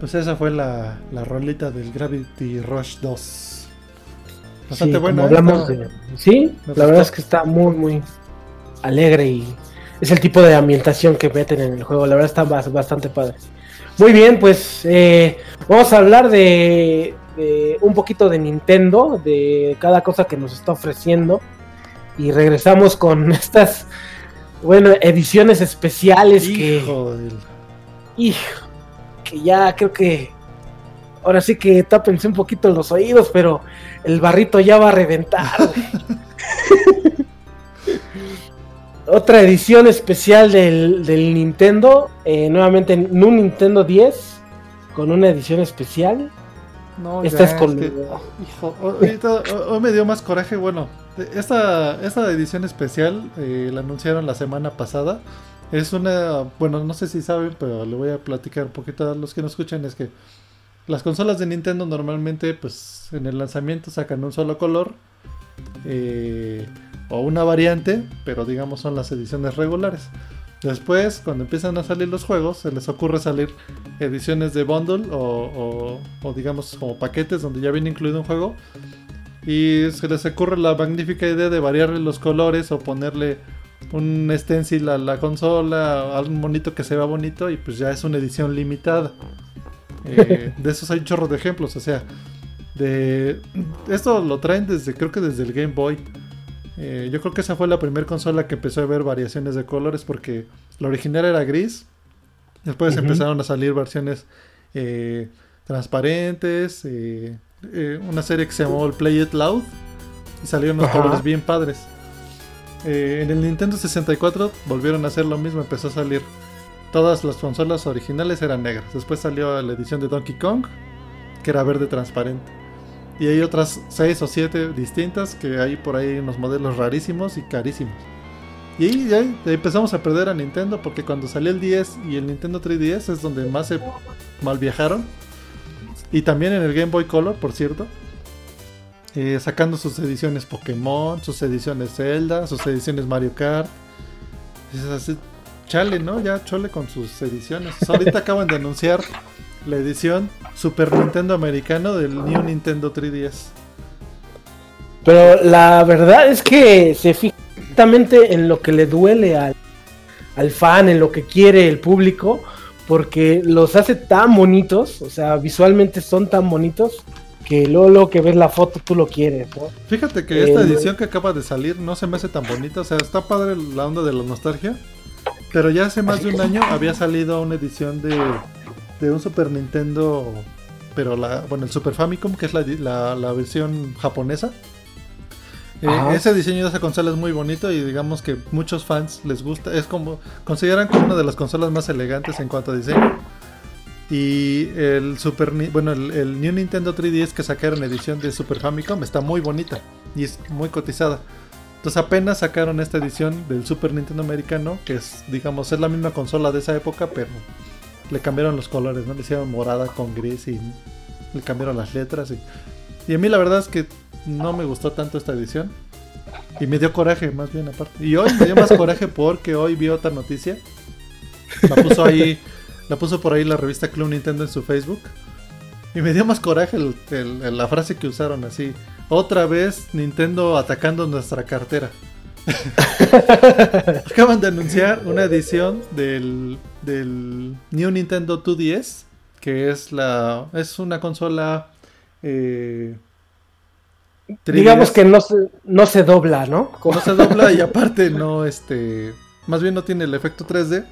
Pues esa fue la, la rolita del Gravity Rush 2. Bastante Sí, buena. ¿eh? hablamos de- sí, la verdad es que está muy, muy alegre y es el tipo de ambientación que meten en el juego. La verdad está bas- bastante padre. Muy bien, pues eh, vamos a hablar de, de un poquito de Nintendo, de cada cosa que nos está ofreciendo. Y regresamos con estas, bueno, ediciones especiales que... Hijo del- Hijo, que ya creo que. Ahora sí que tápense un poquito los oídos, pero el barrito ya va a reventar. Otra edición especial del, del Nintendo, eh, nuevamente en un Nintendo 10, con una edición especial. No, Esta ya, es con... que- hijo, ahorita- hoy me dio más coraje. Bueno, esta, esta edición especial eh, la anunciaron la semana pasada. Es una, bueno, no sé si saben, pero le voy a platicar un poquito a los que nos escuchan. Es que las consolas de Nintendo normalmente, pues en el lanzamiento sacan un solo color eh, o una variante, pero digamos son las ediciones regulares. Después, cuando empiezan a salir los juegos, se les ocurre salir ediciones de bundle o- o digamos como paquetes donde ya viene incluido un juego. Y se les ocurre la magnífica idea de variarle los colores o ponerle un stencil a la consola, algún monito que se vea bonito y pues ya es una edición limitada. Eh, de esos hay un chorro de ejemplos, o sea, de esto lo traen desde creo que desde el Game Boy. Eh, yo creo que esa fue la primera consola que empezó a ver variaciones de colores porque la original era gris. Después empezaron a salir versiones eh, transparentes. una serie que se llamó el Play It Loud. Y salieron unos Ajá. colores bien padres. Eh, en el Nintendo 64 volvieron a hacer lo mismo. Empezó a salir. Todas las consolas originales eran negras. Después salió la edición de Donkey Kong. Que era verde transparente. Y hay otras 6 o 7 distintas que hay por ahí unos modelos rarísimos y carísimos. Y ahí, ya empezamos a perder a Nintendo porque cuando salió el 10 y el Nintendo 3DS es donde más se mal viajaron. Y también en el Game Boy Color, por cierto. Eh, sacando sus ediciones Pokémon, sus ediciones Zelda, sus ediciones Mario Kart. Dices así, chale, ¿no? Ya chole con sus ediciones. Ahorita acaban de anunciar la edición Super Nintendo americano del New Nintendo 3DS. Pero la verdad es que se fija exactamente en lo que le duele al, al fan, en lo que quiere el público, porque los hace tan bonitos, o sea, visualmente son tan bonitos, que luego, luego que ves la foto tú lo quieres, ¿no? Fíjate que esta Eh, edición que acaba de salir no se me hace tan bonita. O sea, está padre la onda de la nostalgia. Pero ya hace más de un año había salido una edición de, de un Super Nintendo. Pero la, bueno, el Super Famicom, que es la, la- la versión japonesa. Eh, ese diseño de esa consola es muy bonito y digamos que muchos fans les gusta. Es como consideran como una de las consolas más elegantes en cuanto a diseño. Y el Super bueno, el, el New Nintendo 3DS que sacaron edición de Super Famicom está muy bonita y es muy cotizada. Entonces apenas sacaron esta edición del Super Nintendo americano, que es, digamos, es la misma consola de esa época, pero le cambiaron los colores, ¿no? Le hicieron morada con gris y le cambiaron las letras. Y, y a mí la verdad es que no me gustó tanto esta edición. Y me dio coraje, más bien aparte. Y hoy me dio más coraje porque hoy vi otra noticia. La puso ahí, la puso por ahí la revista Club Nintendo en su Facebook. Y me dio más coraje el- el- el- la frase que usaron así. Otra vez Nintendo atacando nuestra cartera. Acaban de anunciar una edición del, del New Nintendo 2DS. Que es la. es una consola. eh, 3DS. Digamos que no se, no se dobla, ¿no? no se dobla y aparte no este. Más bien no tiene el efecto 3D.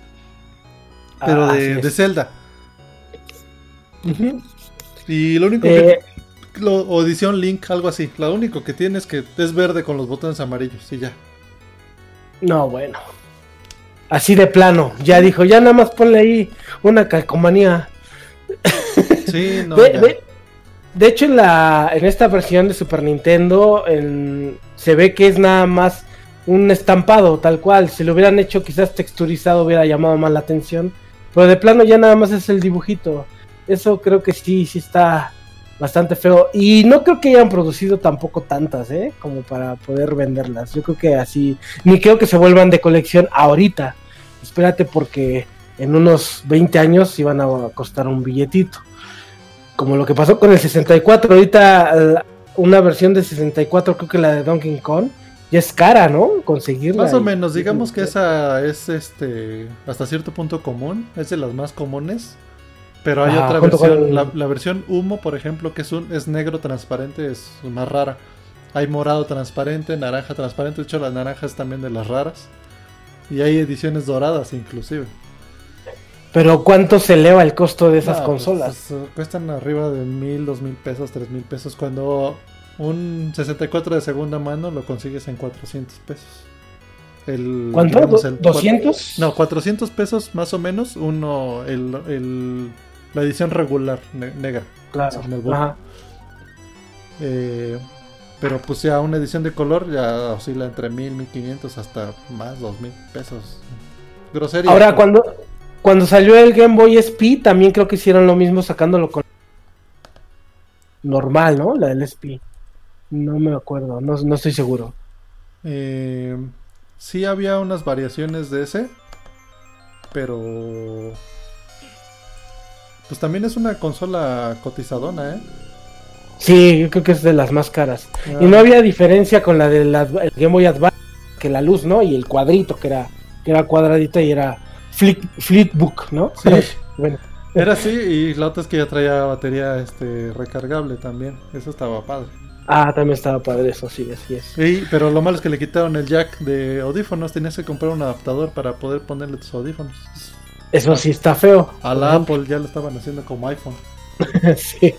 Pero Ah, de, Zelda. Y lo único Eh, que. lo- o edición Link, algo así. Lo único que tiene es que es verde con los botones amarillos y ya. No, bueno. Así de plano. Ya dijo, ya nada más ponle ahí una calcomanía. Sí, no. de, ya. de- de hecho, en, la, en esta versión de Super Nintendo en- se ve que es nada más un estampado, tal cual. Si lo hubieran hecho quizás texturizado hubiera llamado más la atención. Pero de plano ya nada más es el dibujito. Eso creo que sí, sí está bastante feo. Y no creo que hayan producido tampoco tantas, ¿eh? Como para poder venderlas. Yo creo que así... Ni creo que se vuelvan de colección ahorita. Espérate porque en unos 20 años iban a costar un billetito. Como lo que pasó con el 64. Ahorita una versión de 64, creo que la de Donkey Kong, ya es cara, ¿no? Conseguirla. Más o y- menos, digamos que esa es este hasta cierto punto común, es de las más comunes. Pero hay otra versión, la, la versión humo, por ejemplo, que es un es negro transparente, es más rara. Hay morado transparente, naranja transparente, de hecho la naranja es también de las raras. Y hay ediciones doradas inclusive. Pero ¿cuánto se eleva el costo de esas pues, consolas? pues, cuestan arriba de mil, dos mil pesos, tres mil pesos. Cuando un 64 de segunda mano lo consigues en 400 pesos. El, ¿Cuánto? digamos, ¿Do- el 200? No, 400 pesos más o menos. Uno, el, el- la edición regular, ne- negra. Claro. Ajá. Eh, pero pues ya una edición de color ya oscila entre 1000, 1500 hasta más, 2000 pesos. Grosería. Ahora, cuando, cuando salió el Game Boy SP, también creo que hicieron lo mismo sacándolo con normal, ¿no? La del SP. No me acuerdo, no, no estoy seguro. Eh, sí había unas variaciones de ese, pero pues también es una consola cotizadona, ¿eh? Sí, yo creo que es de las más caras. Ah, Y no había diferencia con la del el Game Boy Advance, que la luz, ¿no? Y el cuadrito, que era, que era cuadradita y era Flick, Flipbook, ¿no? Sí. bueno, Era así y la otra es que ya traía batería este recargable también. Eso estaba padre. Ah, también estaba padre eso, sí, así es. Y, pero lo malo es que le quitaron el jack de audífonos. Tenías que comprar un adaptador para poder ponerle tus audífonos. Eso sí está feo. A la Apple ya lo estaban haciendo como iPhone. sí.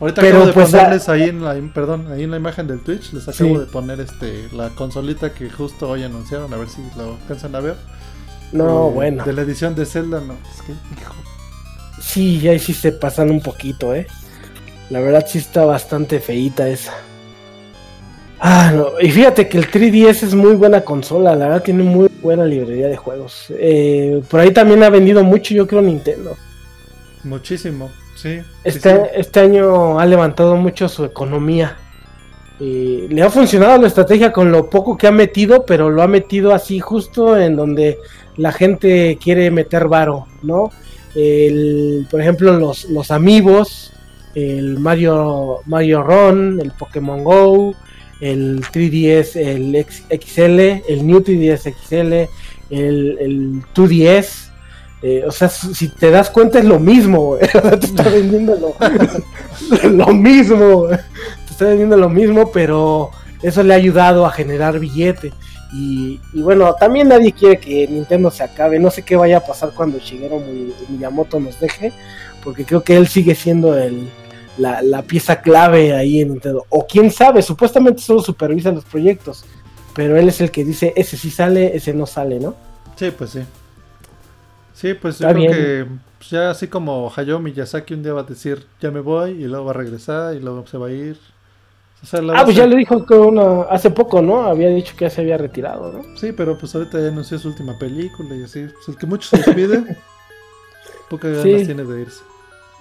Ahorita Pero, acabo de pues, ponerles ahí en la perdón, ahí en la imagen del Twitch les acabo Sí. de poner este la consolita que justo hoy anunciaron, a ver si lo alcanzan a ver. No, Eh, bueno. De la edición de Zelda, no, es que hijo. Sí, ya ahí sí se pasan un poquito, ¿eh? La verdad sí está bastante feíta esa. Ah, no. Y fíjate que el 3DS es muy buena consola, la verdad tiene muy buena librería de juegos. Eh, por ahí también ha vendido mucho, yo creo, Nintendo. Muchísimo, sí. sí, Este, sí. este año ha levantado mucho su economía. Y le ha funcionado la estrategia con lo poco que ha metido, pero lo ha metido así justo en donde la gente quiere meter varo, ¿no? El, por ejemplo, los, los amigos, el Mario, Mario Run, el Pokémon Go, el 3DS, el XL, el New 3DS XL, el, el 2DS. eh, o sea, si te das cuenta es lo mismo, te está vendiendo lo, lo mismo, te está vendiendo lo mismo, pero eso le ha ayudado a generar billete. Y, y bueno, también nadie quiere que Nintendo se acabe. No sé qué vaya a pasar cuando Shigeru Mi- Miyamoto nos deje, porque creo que él sigue siendo el, la, la pieza clave ahí en Nintendo. O quién sabe, supuestamente solo supervisa los proyectos, pero él es el que dice, ese sí sale, ese no sale, ¿no? Sí, pues sí. Sí, pues yo creo que pues, ya así como Hayao Miyazaki un día va a decir, ya me voy, y luego va a regresar, y luego se va a ir. O sea, Ah, a pues ya hacer- lo dijo que una, hace poco, ¿no? Había dicho que ya se había retirado, ¿no? Sí, pero pues ahorita ya anunció su última película y así. Pues el que mucho se despide, pocas ganas Sí. tiene de irse.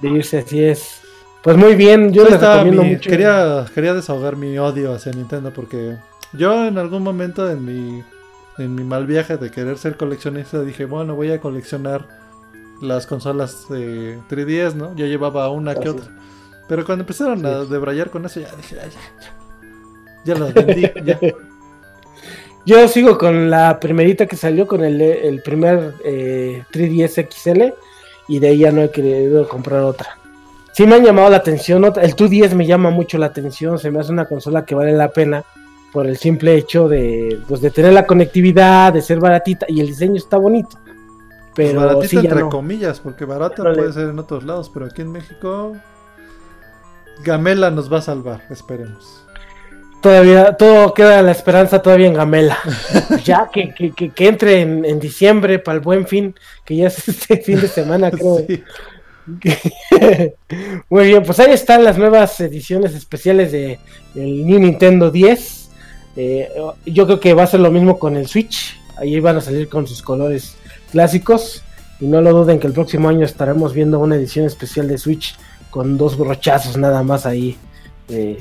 De irse, así es. Pues muy bien, yo les recomiendo mi- mucho. Quería, quería desahogar mi odio hacia Nintendo porque yo en algún momento en mi, en mi mal viaje de querer ser coleccionista dije, bueno, voy a coleccionar las consolas de 3DS, ¿no? Yo llevaba una que otra. Pero cuando empezaron a debrayar con eso, ya dije, "Ay, ya, ya. Ya las vendí, ya. Yo sigo con la primerita que salió con el, el primer eh, 3DS XL y de ahí ya no he querido comprar otra. Sí me han llamado la atención, el 2DS me llama mucho la atención, se me hace una consola que vale la pena por el simple hecho de, pues, de tener la conectividad, de ser baratita y el diseño está bonito. Pero Pues baratita sí, ya entre no. comillas, porque barata No le- puede ser en otros lados, pero aquí en México Gamela nos va a salvar, esperemos. Todavía, todo queda la esperanza todavía en Gamela. ya que, que, que, que entre en, en diciembre para el buen fin, que ya es este fin de semana, creo. Sí. Muy bien, pues ahí están las nuevas ediciones especiales de el New Nintendo 10. Eh, yo creo que va a ser lo mismo con el Switch. Ahí van a salir con sus colores clásicos. Y no lo duden que el próximo año estaremos viendo una edición especial de Switch con dos brochazos nada más ahí. Eh,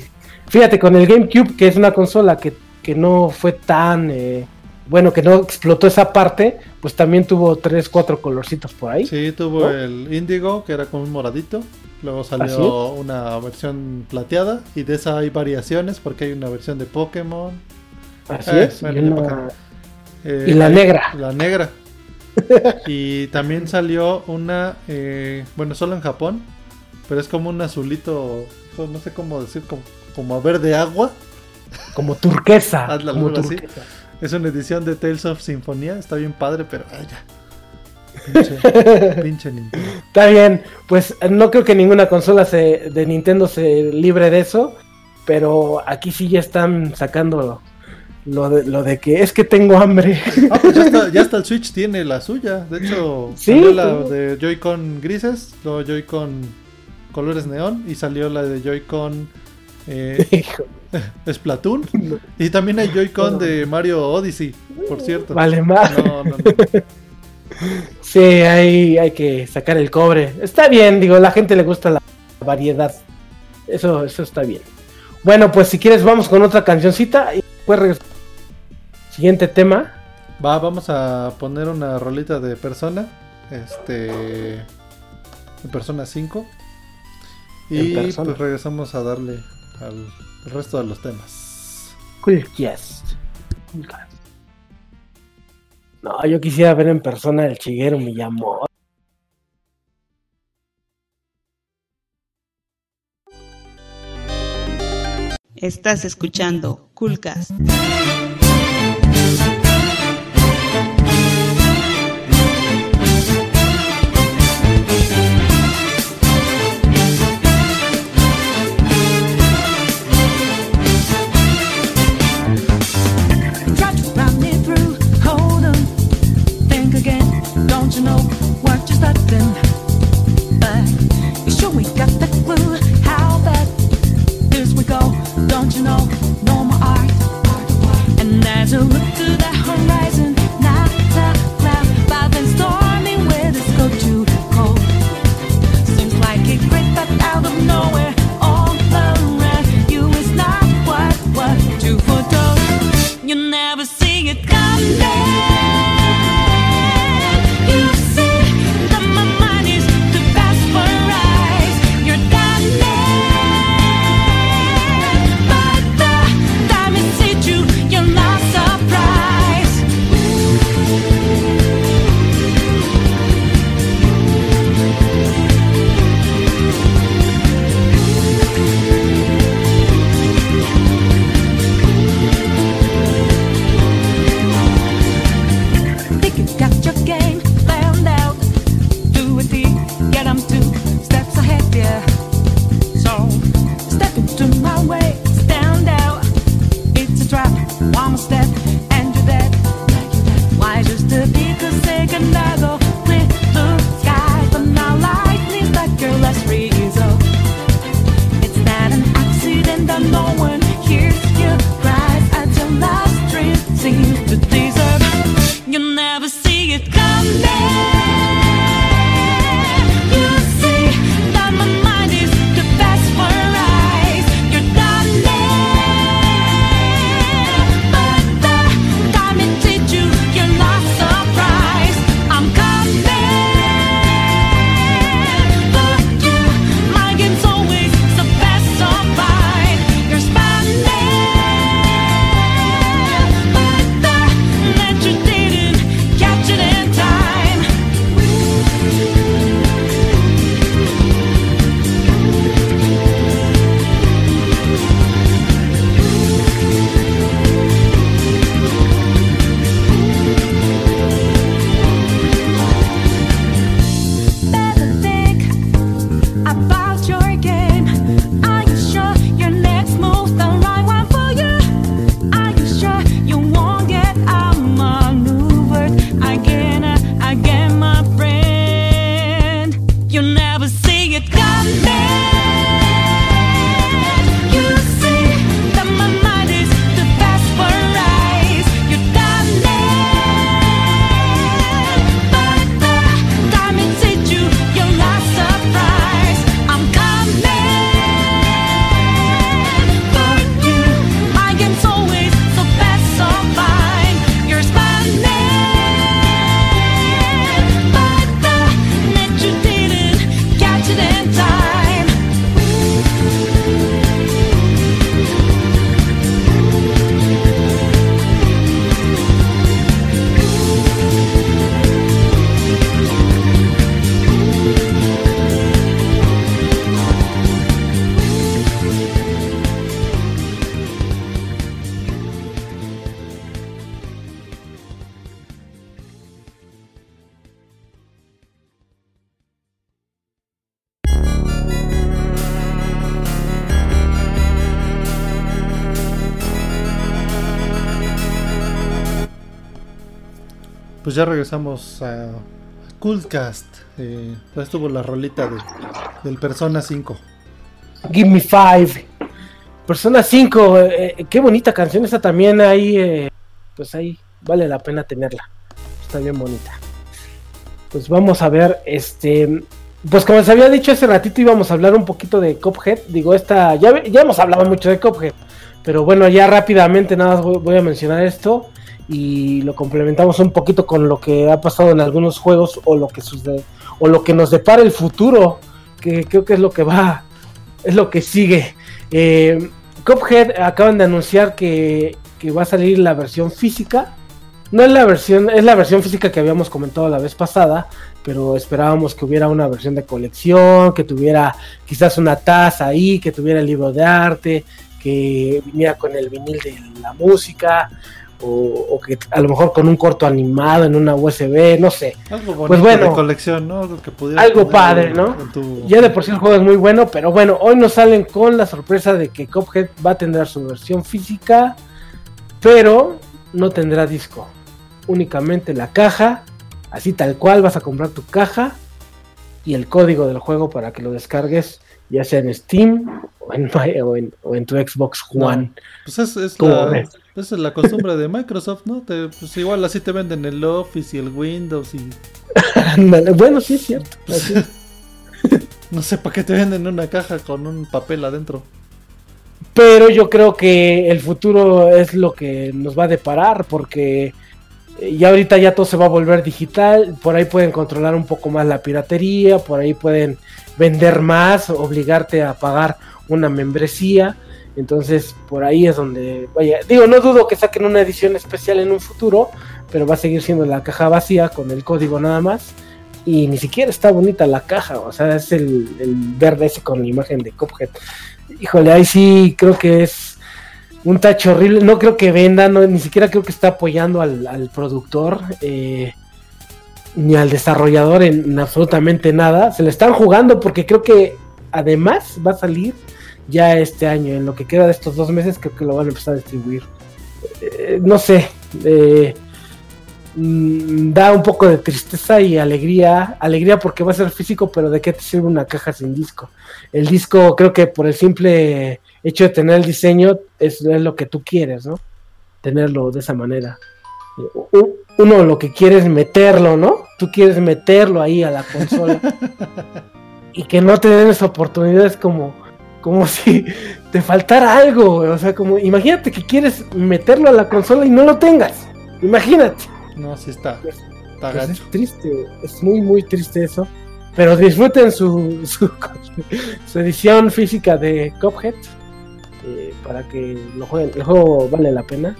fíjate, con el GameCube, que es una consola que, que no fue tan... eh, bueno, que no explotó esa parte, pues también tuvo tres, cuatro colorcitos por ahí. Sí, tuvo ¿No? el Índigo, que era como un moradito. Luego salió una versión plateada. Y de esa hay variaciones, porque hay una versión de Pokémon. Así Eh, es. bueno, y, una-. Eh, y la hay- negra. La negra. y también salió una, eh, bueno, solo en Japón, pero es como un azulito, no sé cómo decir, como, como verde agua. Como turquesa. Como algo así. Es una edición de Tales of Sinfonía, está bien padre, pero ay, ya. Pinche, pinche Nintendo. Está bien, pues no creo que ninguna consola se- de Nintendo se libre de eso, pero aquí sí ya están sacando lo de, lo de que es que tengo hambre. Ah, pues ya está, ya hasta el Switch tiene la suya. De hecho, Sí, salió la de Joy-Con grises, luego Joy-Con colores neón y salió la de Joy-Con eh, Splatoon. Y también hay Joy-Con de Mario Odyssey, por cierto. vale más. No, no, no. Sí, ahí hay que sacar el cobre. Está bien, digo, a la gente le gusta la variedad. Eso, eso está bien. Bueno, pues si quieres vamos con otra cancioncita y después regresamos. Siguiente tema. Va, vamos a poner una rolita de persona. Este. De persona 5. Y Persona. pues regresamos a darle al al resto de los temas. Cool Cast. Cool Cast. No, yo quisiera ver en persona el chiguero Miyamoto. Estás escuchando Coolcast. Pues ya regresamos a, Coolcast. Eh, estuvo la rolita de, del Persona 5. Give me five. Persona 5, eh, qué bonita canción esa también ahí, eh, pues ahí vale la pena tenerla. Está bien bonita. Pues vamos a ver, este, pues como les había dicho hace ratito íbamos a hablar un poquito de Cophead. Digo, esta, ya, ya hemos hablado mucho de Cophead, pero bueno, ya rápidamente nada más voy a mencionar esto y lo complementamos un poquito con lo que ha pasado en algunos juegos o lo que sucede, o lo que nos depara el futuro, que creo que es lo que va, es lo que sigue. Eh, Cuphead acaban de anunciar que, que va a salir la versión física. No es la versión, es la versión física que habíamos comentado la vez pasada, pero esperábamos que hubiera una versión de colección, que tuviera quizás una taza ahí, que tuviera el libro de arte, que viniera con el vinil de la música, o, o que a lo mejor con un corto animado en una USB, no sé. Algo bonito Pues bueno. de colección, ¿no? Algo que Algo padre, en- ¿no? en tu- Ya de por sí el juego es muy bueno, pero bueno, hoy nos salen con la sorpresa de que Cuphead va a tener su versión física, pero no tendrá disco. Únicamente la caja, así tal cual vas a comprar tu caja y el código del juego para que lo descargues, ya sea en Steam o en, o en, o en tu Xbox No. One. Pues es, es. Esa es la costumbre de Microsoft, ¿no? Te- pues igual así te venden el Office y el Windows y bueno, sí es cierto. así es. no sé para qué te venden una caja con un papel adentro. Pero yo creo que el futuro es lo que nos va a deparar porque eh, ya ahorita ya todo se va a volver digital, por ahí pueden controlar un poco más la piratería, por ahí pueden vender más, obligarte a pagar una membresía, entonces por ahí es donde, vaya, digo, no dudo que saquen una edición especial en un futuro, pero va a seguir siendo la caja vacía con el código nada más. Y ni siquiera está bonita la caja, o sea, es el, verde ese con la imagen de Cuphead. Híjole, ahí sí creo que es un tacho horrible. No creo que venda, no, ni siquiera creo que está apoyando al, productor eh, ni al desarrollador en absolutamente nada. Se le están jugando porque creo que además va a salir ya este año. En lo que queda de estos dos meses, creo que lo van a empezar a distribuir. Eh, no sé. eh, mm, da un poco de tristeza y alegría. Alegría porque va a ser físico, pero ¿de qué te sirve una caja sin disco? El disco, creo que por el simple hecho de tener el diseño, es, es lo que tú quieres, ¿no? Tenerlo de esa manera. Uno lo que quiere es meterlo, ¿no? Tú quieres meterlo ahí a la consola. y que no te den esa oportunidad es como, como si te faltara algo. O sea, como, imagínate que quieres meterlo a la consola y no lo tengas. Imagínate. No, sí está. Está Pues gacho. es triste, es muy muy triste eso. Pero disfruten su, su, su edición física de Cuphead eh, para que lo jueguen. El juego vale la pena.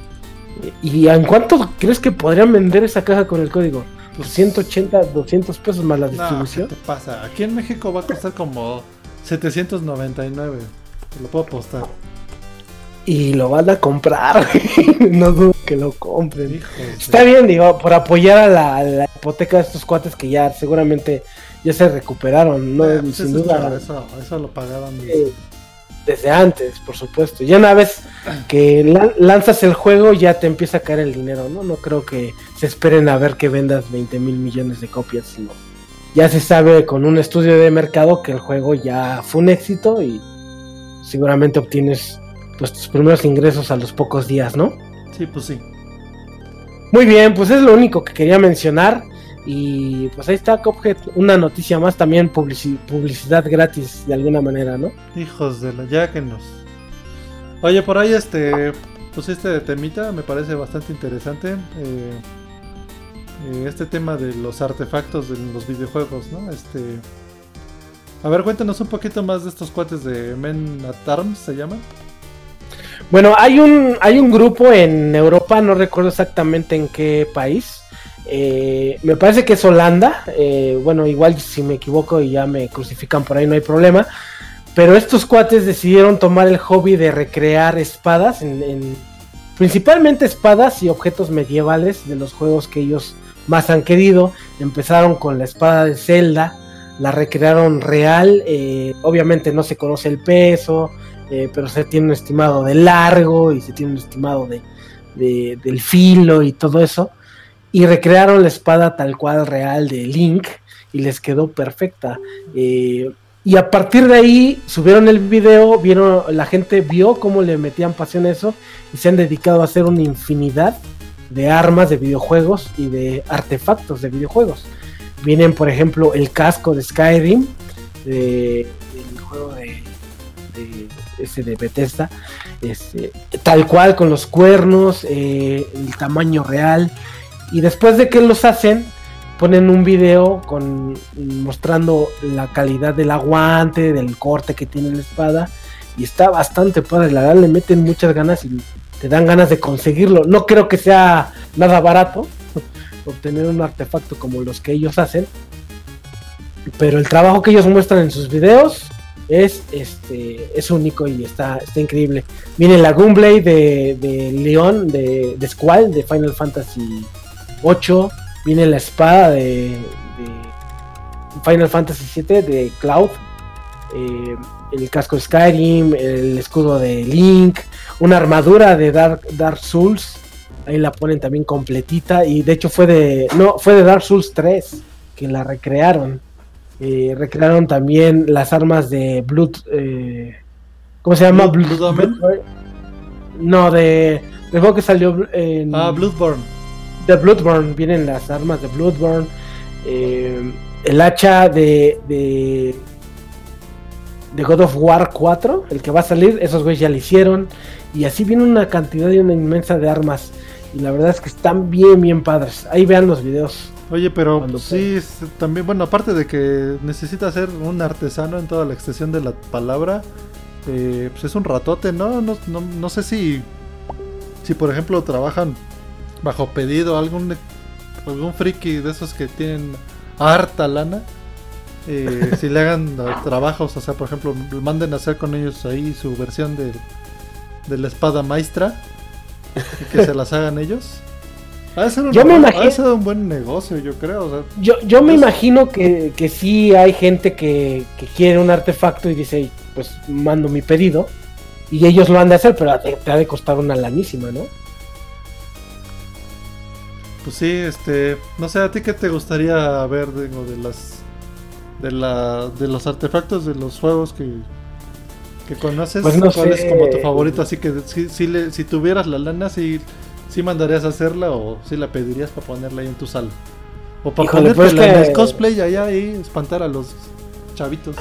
¿Y en cuánto crees que podrían vender esa caja con el código? Por 180, 200 pesos más la No, ¿qué distribución. te pasa? Aquí en México va a costar como 799. Te lo puedo apostar. Y lo van a comprar. no dudo que lo compren. Hijos de- Está bien, digo, por apoyar a la, a la hipoteca de estos cuates que ya seguramente ya se recuperaron, ¿no? Pues Sin eso, es duda. eso, eso lo pagaron. mis- Eh, desde antes, por supuesto. Ya una vez que la- lanzas el juego, ya te empieza a caer el dinero, ¿no? No creo que se esperen a ver que vendas 20 mil millones de copias, ya se sabe con un estudio de mercado que el juego ya fue un éxito y seguramente obtienes pues, tus primeros ingresos a los pocos días, ¿no? Sí, pues sí. Muy bien, pues es lo único que quería mencionar. Y pues ahí está Cuphead, una noticia más también, publici- publicidad gratis de alguna manera, ¿no? Hijos de la ya que nos. Oye, por ahí este pusiste de temita, me parece bastante interesante. eh, eh, este tema de los artefactos de los videojuegos, ¿no? Este. A ver, cuéntanos un poquito más de estos cuates de Men at Arms, ¿se llaman? Bueno, hay un, hay un grupo en Europa, no recuerdo exactamente en qué país. eh, me parece que es Holanda. eh, bueno, igual si me equivoco y ya me crucifican por ahí, no hay problema. Pero estos cuates decidieron tomar el hobby de recrear espadas, en, en- principalmente espadas y objetos medievales de los juegos que ellos más han querido. Empezaron con la espada de Zelda, la recrearon real. eh, obviamente no se conoce el peso, eh, pero se tiene un estimado de largo y se tiene un estimado de, de- del filo y todo eso. y recrearon la espada tal cual real de Link y les quedó perfecta. Eh, y a partir de ahí subieron el video, vieron, la gente vio cómo le metían pasión a eso y se han dedicado a hacer una infinidad de armas de videojuegos y de artefactos de videojuegos. Vienen, por ejemplo, el casco de Skyrim, de- del juego de, ese de Bethesda, este, tal cual con los cuernos, eh, el tamaño real. Y después de que los hacen, ponen un video con mostrando la calidad del aguante, del corte que tiene la espada. Y está bastante padre, la le meten muchas ganas y te dan ganas de conseguirlo. No creo que sea nada barato obtener un artefacto como los que ellos hacen. Pero el trabajo que ellos muestran en sus videos es este es único y está, está increíble. Viene la Gunblade de, de León, de, de Squall, de Final Fantasy 8. Viene la espada de, Final Fantasy 7 de Cloud. eh, el casco Skyrim, el escudo de Link, una armadura de Dark, Dark Souls. Ahí la ponen también completita. Y de hecho fue de. No, fue de Dark Souls 3 que la recrearon. Eh, recrearon también las armas de Blood. eh, ¿Cómo se llama? Blood- Blood. No, de. Del juego que salió en. Ah, Bloodborne. de Bloodborne. Vienen las armas de Bloodborne. eh, el hacha de, de. de God of War 4. El que va a salir. Esos güeyes ya lo hicieron. Y así viene una cantidad y una inmensa de armas. Y la verdad es que están bien, bien padres. Ahí vean los videos. Oye, pero sí, también, bueno, aparte de que necesita ser un artesano en toda la extensión de la palabra, eh, pues es un ratote, ¿no? No, no, no sé si, si por ejemplo trabajan bajo pedido, algún, algún friki de esos que tienen harta lana, eh, si le hagan trabajos, o sea, por ejemplo, manden a hacer con ellos ahí su versión de, de la espada maestra y que se las hagan ellos. Ha de ser un, Yo me ha de imagino- ser un buen negocio, yo creo. O sea, Yo, yo me imagino que, que sí hay gente que, que quiere un artefacto y dice, pues mando mi pedido. Y ellos lo han de hacer, pero te, te ha de costar una lanísima, ¿no? Pues sí, este, no sé, a ti qué te gustaría ver digo, de las de la de los artefactos de los juegos que que conoces, Pues no ¿cuál sé. es como tu favorito? Así que si, si, le- si tuvieras la lana, si, si mandarías a hacerla o si la pedirías para ponerla ahí en tu sala. O para Híjole, pues en el cosplay allá y espantar a los chavitos.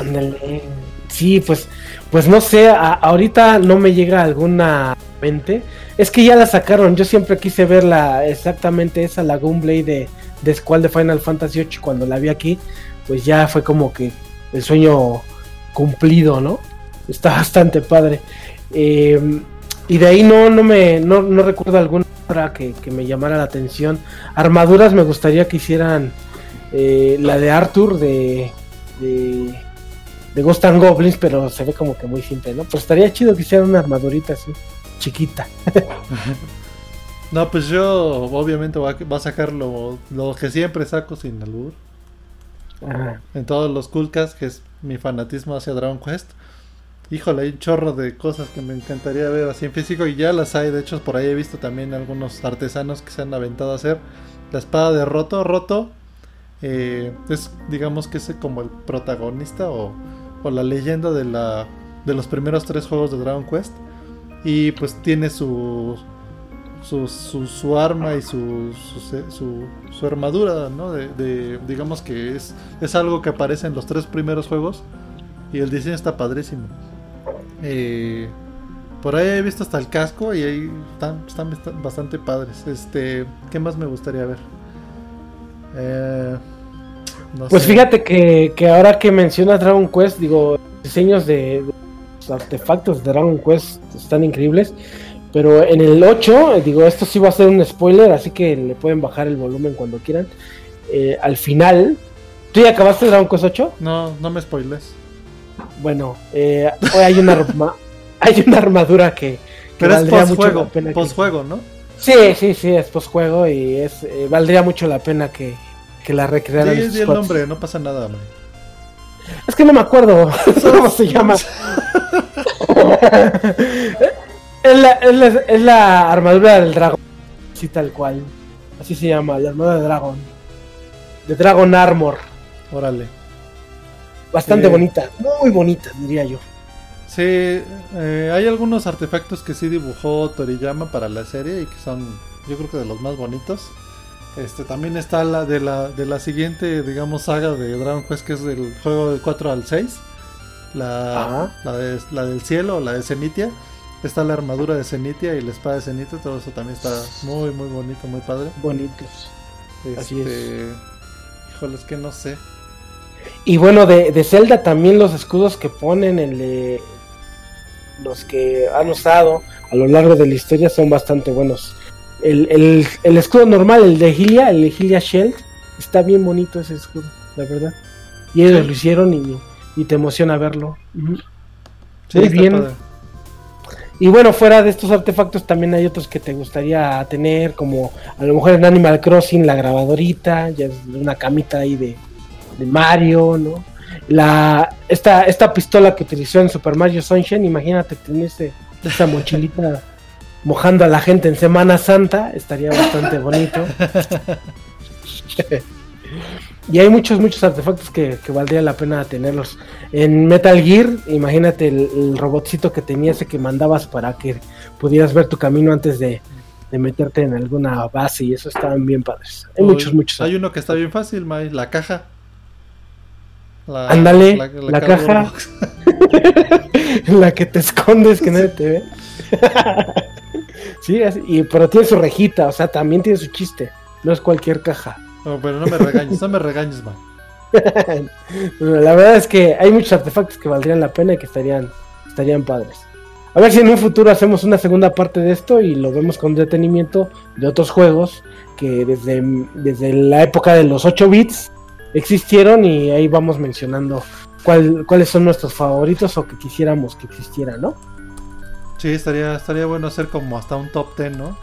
Sí, pues, pues no sé, a- ahorita no me llega alguna mente. Es que ya la sacaron, yo siempre quise ver la, exactamente esa, la Gunblade de, de Squall de Final Fantasy VIII cuando la vi aquí, pues ya fue como que el sueño cumplido, ¿no? Está bastante padre. Eh, y de ahí no, no me, no, no recuerdo alguna otra que, que me llamara la atención. Armaduras me gustaría que hicieran eh, la de Arthur de, de, de Ghost and Goblins, pero se ve como que muy simple, ¿no? Pues estaría chido que hicieran una armadurita así, chiquita. No, pues yo obviamente voy a, va a sacar lo, lo que siempre saco sin albur. Ajá. en todos los Coolcast, que es mi fanatismo hacia Dragon Quest. Híjole, hay un chorro de cosas que me encantaría ver así en físico y ya las hay. De hecho, por ahí he visto también algunos artesanos que se han aventado a hacer la espada de Roto. Roto eh, es, digamos que es como el protagonista o, o la leyenda de, la, de los primeros tres juegos de Dragon Quest. Y pues tiene su, su, su, arma y su, su, su, su armadura, ¿no? De, de- digamos que es, es algo que aparece en los tres primeros juegos y el diseño está padrísimo. Eh, por ahí he visto hasta el casco y ahí están, bastante padres. Este, ¿qué más me gustaría ver? Eh, no Pues sé. fíjate que, que ahora que mencionas Dragon Quest, digo, diseños de, los artefactos de Dragon Quest están increíbles. Pero en el 8, eh, digo, esto sí va a ser un spoiler, así que le pueden bajar el volumen cuando quieran. Eh, al final, ¿tú ya acabaste Dragon Quest 8? No, no me spoiles. Bueno, eh, hoy hay una, arma- hay una armadura que, que Pero es valdría mucho la pena. que- ¿no? Sí, sí, sí, es postjuego y es eh, valdría mucho la pena que, que la recrearan. Sí, el nombre, no pasa nada, hombre. Es que no me acuerdo cómo se llama. es, la, es, la, es la armadura del dragón, así tal cual. Así se llama, la armadura de Dragon. De Dragon Armor. Órale. Bastante Eh. bonita, muy bonita, diría yo. Sí, eh, hay algunos artefactos que sí dibujó Toriyama para la serie y que son, yo creo que de los más bonitos. Este también está la de la de la siguiente, digamos, saga de Dragon Quest que es del juego de 4 al 6. La, la, de- la del cielo, la de Zenitia. Está la armadura de Zenitia y la espada de Zenitia, todo eso también está muy muy bonito, muy padre. Bonitos. Así es. Este, Híjole, es que no sé. Y bueno, de, de Zelda también los escudos que ponen, el de los que han usado a lo largo de la historia son bastante buenos. El, el- el escudo normal, el de Hylia, el de Hylia Shield, está bien bonito ese escudo, la verdad. Y ellos Sí. lo hicieron y, y te emociona verlo. Sí, Muy bien. padre. Y bueno, fuera de estos artefactos también hay otros que te gustaría tener, como a lo mejor en Animal Crossing la grabadorita, ya es una camita ahí de, de Mario, ¿no? La, esta, esta pistola que utilizó en Super Mario Sunshine, imagínate tener ese, esa mochilita mojando a la gente en Semana Santa, estaría bastante bonito. y hay muchos, muchos artefactos que, que valdría la pena tenerlos. En Metal Gear, imagínate el, el robotcito que tenía ese que mandabas para que pudieras ver tu camino antes de, de meterte en alguna base y eso estaban bien padres. Hay Uy, muchos, muchos. Hay uno que está bien fácil, May, la caja. La- Ándale, la cardboard caja. box. en la que te escondes que nadie te ve. sí, así- y, pero tiene su rejita, o sea, también tiene su chiste. No es cualquier caja. No, pero no me regañes, no me regañes, man. La verdad es que hay muchos artefactos que valdrían la pena y que estarían, estarían padres. A ver si en un futuro hacemos una segunda parte de esto y lo vemos con detenimiento de otros juegos que desde, desde la época de los 8 bits existieron y ahí vamos mencionando cuál- cuáles son nuestros favoritos o que quisiéramos que existieran, ¿no? Sí, estaría, estaría bueno hacer como hasta un top 10, ¿no?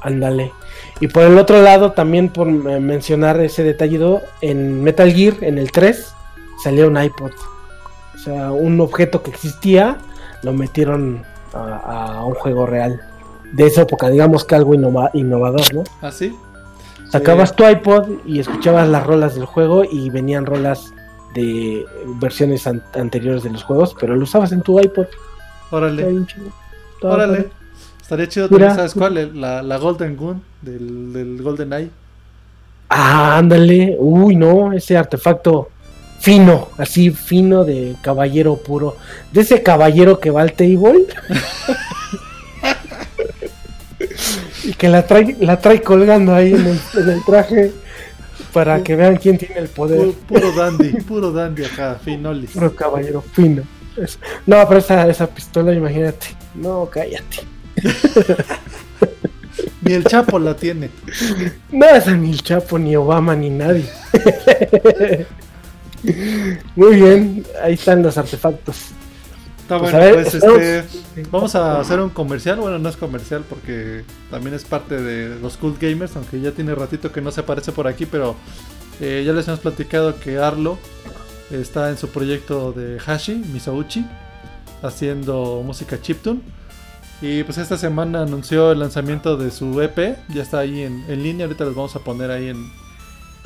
Ándale. Y por el otro lado, también por eh, mencionar ese detallito, en Metal Gear, en el 3, salió un iPod. O sea, un objeto que existía, lo metieron a, a un juego real. De esa época, digamos que algo innova- innovador, ¿no? ¿Ah, sí? Sacabas tu iPod y escuchabas las rolas del juego y venían rolas de versiones an- anteriores de los juegos, pero lo usabas en tu iPod. Órale, órale. padre. Estaría chido también, ¿sabes cuál? La, la Golden Gun del, del Golden Eye. Ah, ándale. Uy, no, ese artefacto fino, así fino de caballero puro. De ese caballero que va al table. y que la trae, la trae colgando ahí en el, en el traje para que vean quién tiene el poder. Puro, puro dandy, puro dandy acá, finolis. Puro caballero fino. Es- No, pero esa, esa pistola, imagínate. No, cállate. Ni el Chapo la tiene. No es ni el Chapo, ni Obama, ni nadie. Muy bien, ahí están los artefactos. Está Pues, bueno, a ver, pues este. Vamos a hacer un comercial. Bueno, no es comercial porque también es parte de los Cult Gamers, aunque ya tiene ratito que no se aparece por aquí, pero eh, ya les hemos platicado que Arlo está en su proyecto de Hashi, Misauchi, haciendo música chiptune. Y pues esta semana anunció el lanzamiento de su EP, ya está ahí en, en línea, ahorita les vamos a poner ahí en...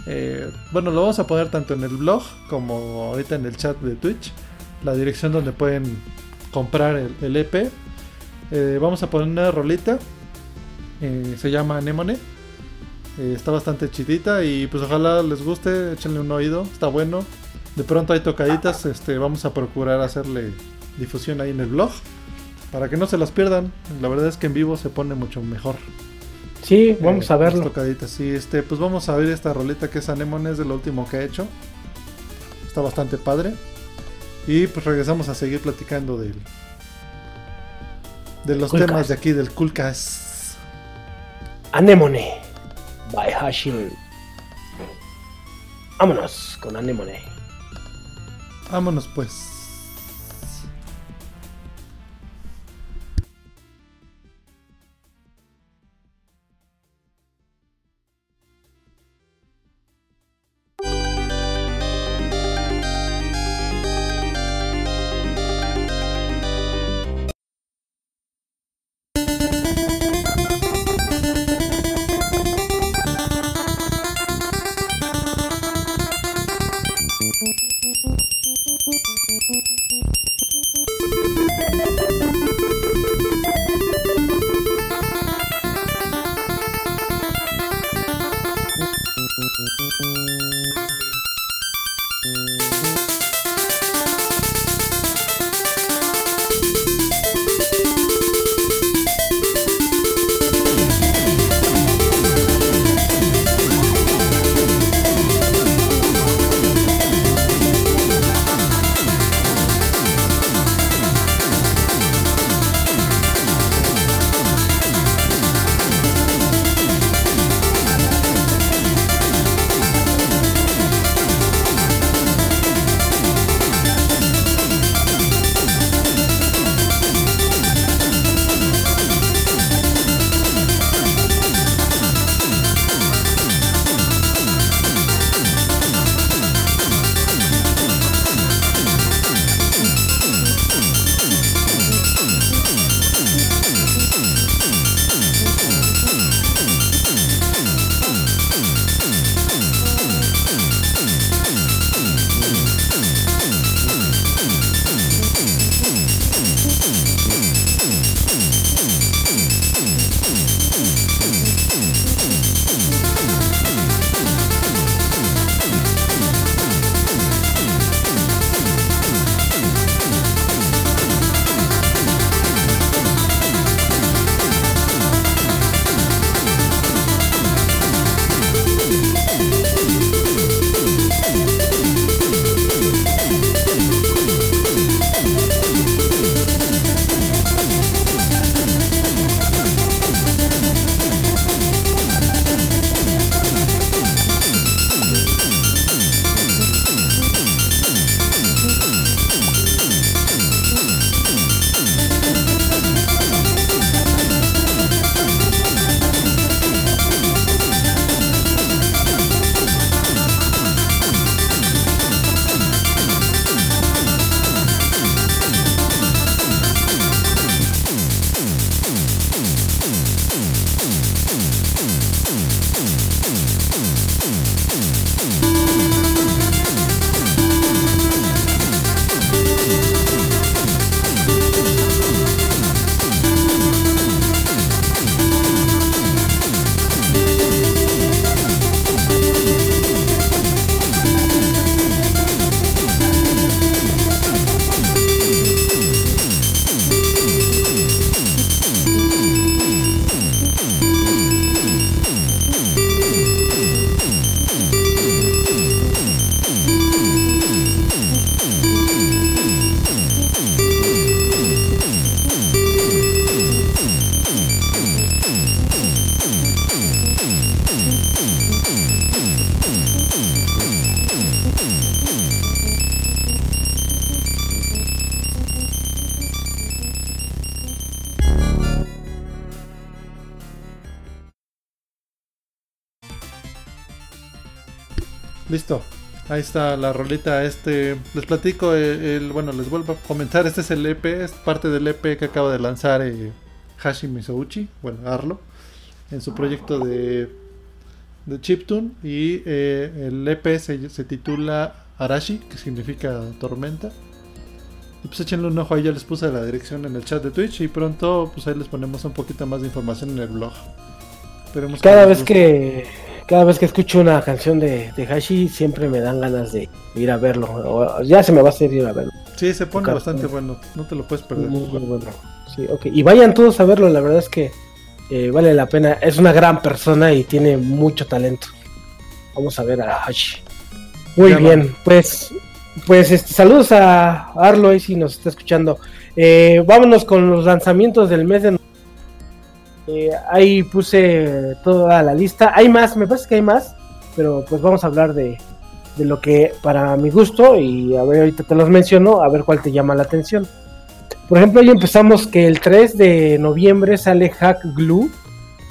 eh, bueno, lo vamos a poner tanto en el blog como ahorita en el chat de Twitch, la dirección donde pueden comprar el, el EP. Eh, vamos a poner una rolita, eh, se llama Anemone, Eh, está bastante chidita y pues ojalá les guste, échenle un oído, está bueno. De pronto hay tocaditas, este, vamos a procurar hacerle difusión ahí en el blog. Para que no se las pierdan, la verdad es que en vivo se pone mucho mejor. Sí, vamos Eh, a verlo. tocaditas. Sí, este, pues vamos a ver esta rolita que es Anemone, es de lo último que ha hecho. Está bastante padre. Y pues regresamos a seguir platicando del, de los temas de aquí del Coolcast. Anemone. By Hashim. Vámonos con Anemone. Vámonos pues. Ahí está la rolita. Este, les platico, eh, el, bueno, les vuelvo a comentar. Este es el EP, es parte del EP que acaba de lanzar eh, Hashi Misouchi, bueno, Arlo, en su proyecto de, de Chiptune. Y eh, el EP se, se titula Arashi, que significa tormenta. Y pues échenle un ojo ahí, ya les puse la dirección en el chat de Twitch. Y pronto, pues ahí les ponemos un poquito más de información en el blog. Esperemos Cada vez que cada vez que escucho una canción de, de Hashi siempre me dan ganas de ir a verlo. O- ya se me va a hacer ir a verlo. Sí, se pone tocar. bastante bueno. No te lo puedes perder. Muy, muy bueno. Sí, ok. Y vayan todos a verlo, la verdad es que eh, vale la pena. Es una gran persona y tiene mucho talento. Vamos a ver a Hashi. Muy Ya bien, pues, pues este, saludos a Arlo ahí si nos está escuchando. Eh, vámonos con los lanzamientos del mes de no- Eh, ahí puse toda la lista. Hay más, me parece que hay más, pero pues vamos a hablar de, de lo que para mi gusto y a ver, ahorita te los menciono, a ver cuál te llama la atención. Por ejemplo, hoy empezamos que el 3 de noviembre sale Hack Glue.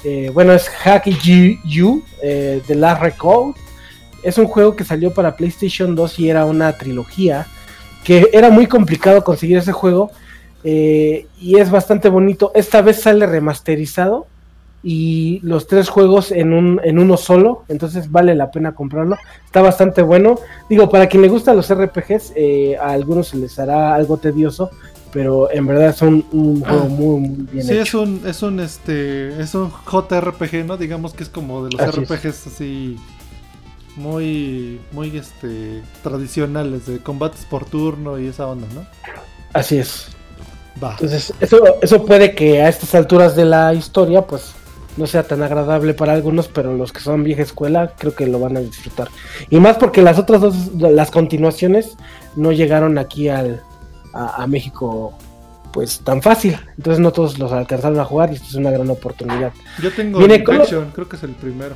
Eh, bueno, es Hack You, eh, Last Record. Es un juego que salió para PlayStation 2 y era una trilogía. Que era muy complicado conseguir ese juego. Eh, y es bastante bonito. Esta vez sale remasterizado. y los tres juegos en, un, en uno solo, entonces vale la pena comprarlo. Está bastante bueno. Digo, para quien le gustan los RPGs, eh, a algunos se les hará algo tedioso, pero en verdad es un, un juego muy, muy bien Sí, es hecho. un, es un este es un JRPG, ¿no? Digamos que es como de los Así es. RPGs así muy muy este tradicionales de combates por turno y esa onda, ¿no? Así es. Va. Entonces, eso, eso puede que a estas alturas de la historia, pues no sea tan agradable para algunos, pero los que son vieja escuela creo que lo van a disfrutar. Y más porque las otras dos, las continuaciones, no llegaron aquí al, a, a México pues tan fácil. Entonces no todos los alcanzaron a jugar y esto es una gran oportunidad. Yo tengo Viene el con- Infection, creo que es el primero.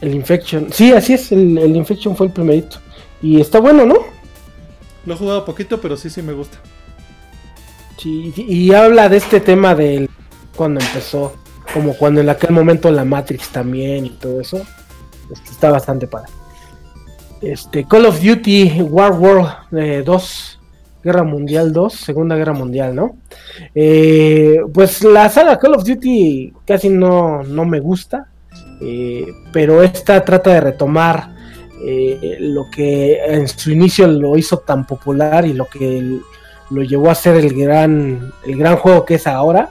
El Infection, sí, así es, el, el Infection fue el primerito. Y está bueno, ¿no? Lo he jugado poquito, pero sí sí me gusta. Sí, y habla de este tema del cuando empezó, como cuando en aquel momento la Matrix también y todo eso. Este, está bastante padre. Este, Call of Duty War World eh, 2, Guerra Mundial 2, Segunda Guerra Mundial, ¿no? Eh, pues la saga Call of Duty casi no, no me gusta, eh, pero esta trata de retomar eh, lo que en su inicio lo hizo tan popular y lo que lo llevó a ser el gran, el gran juego que es ahora,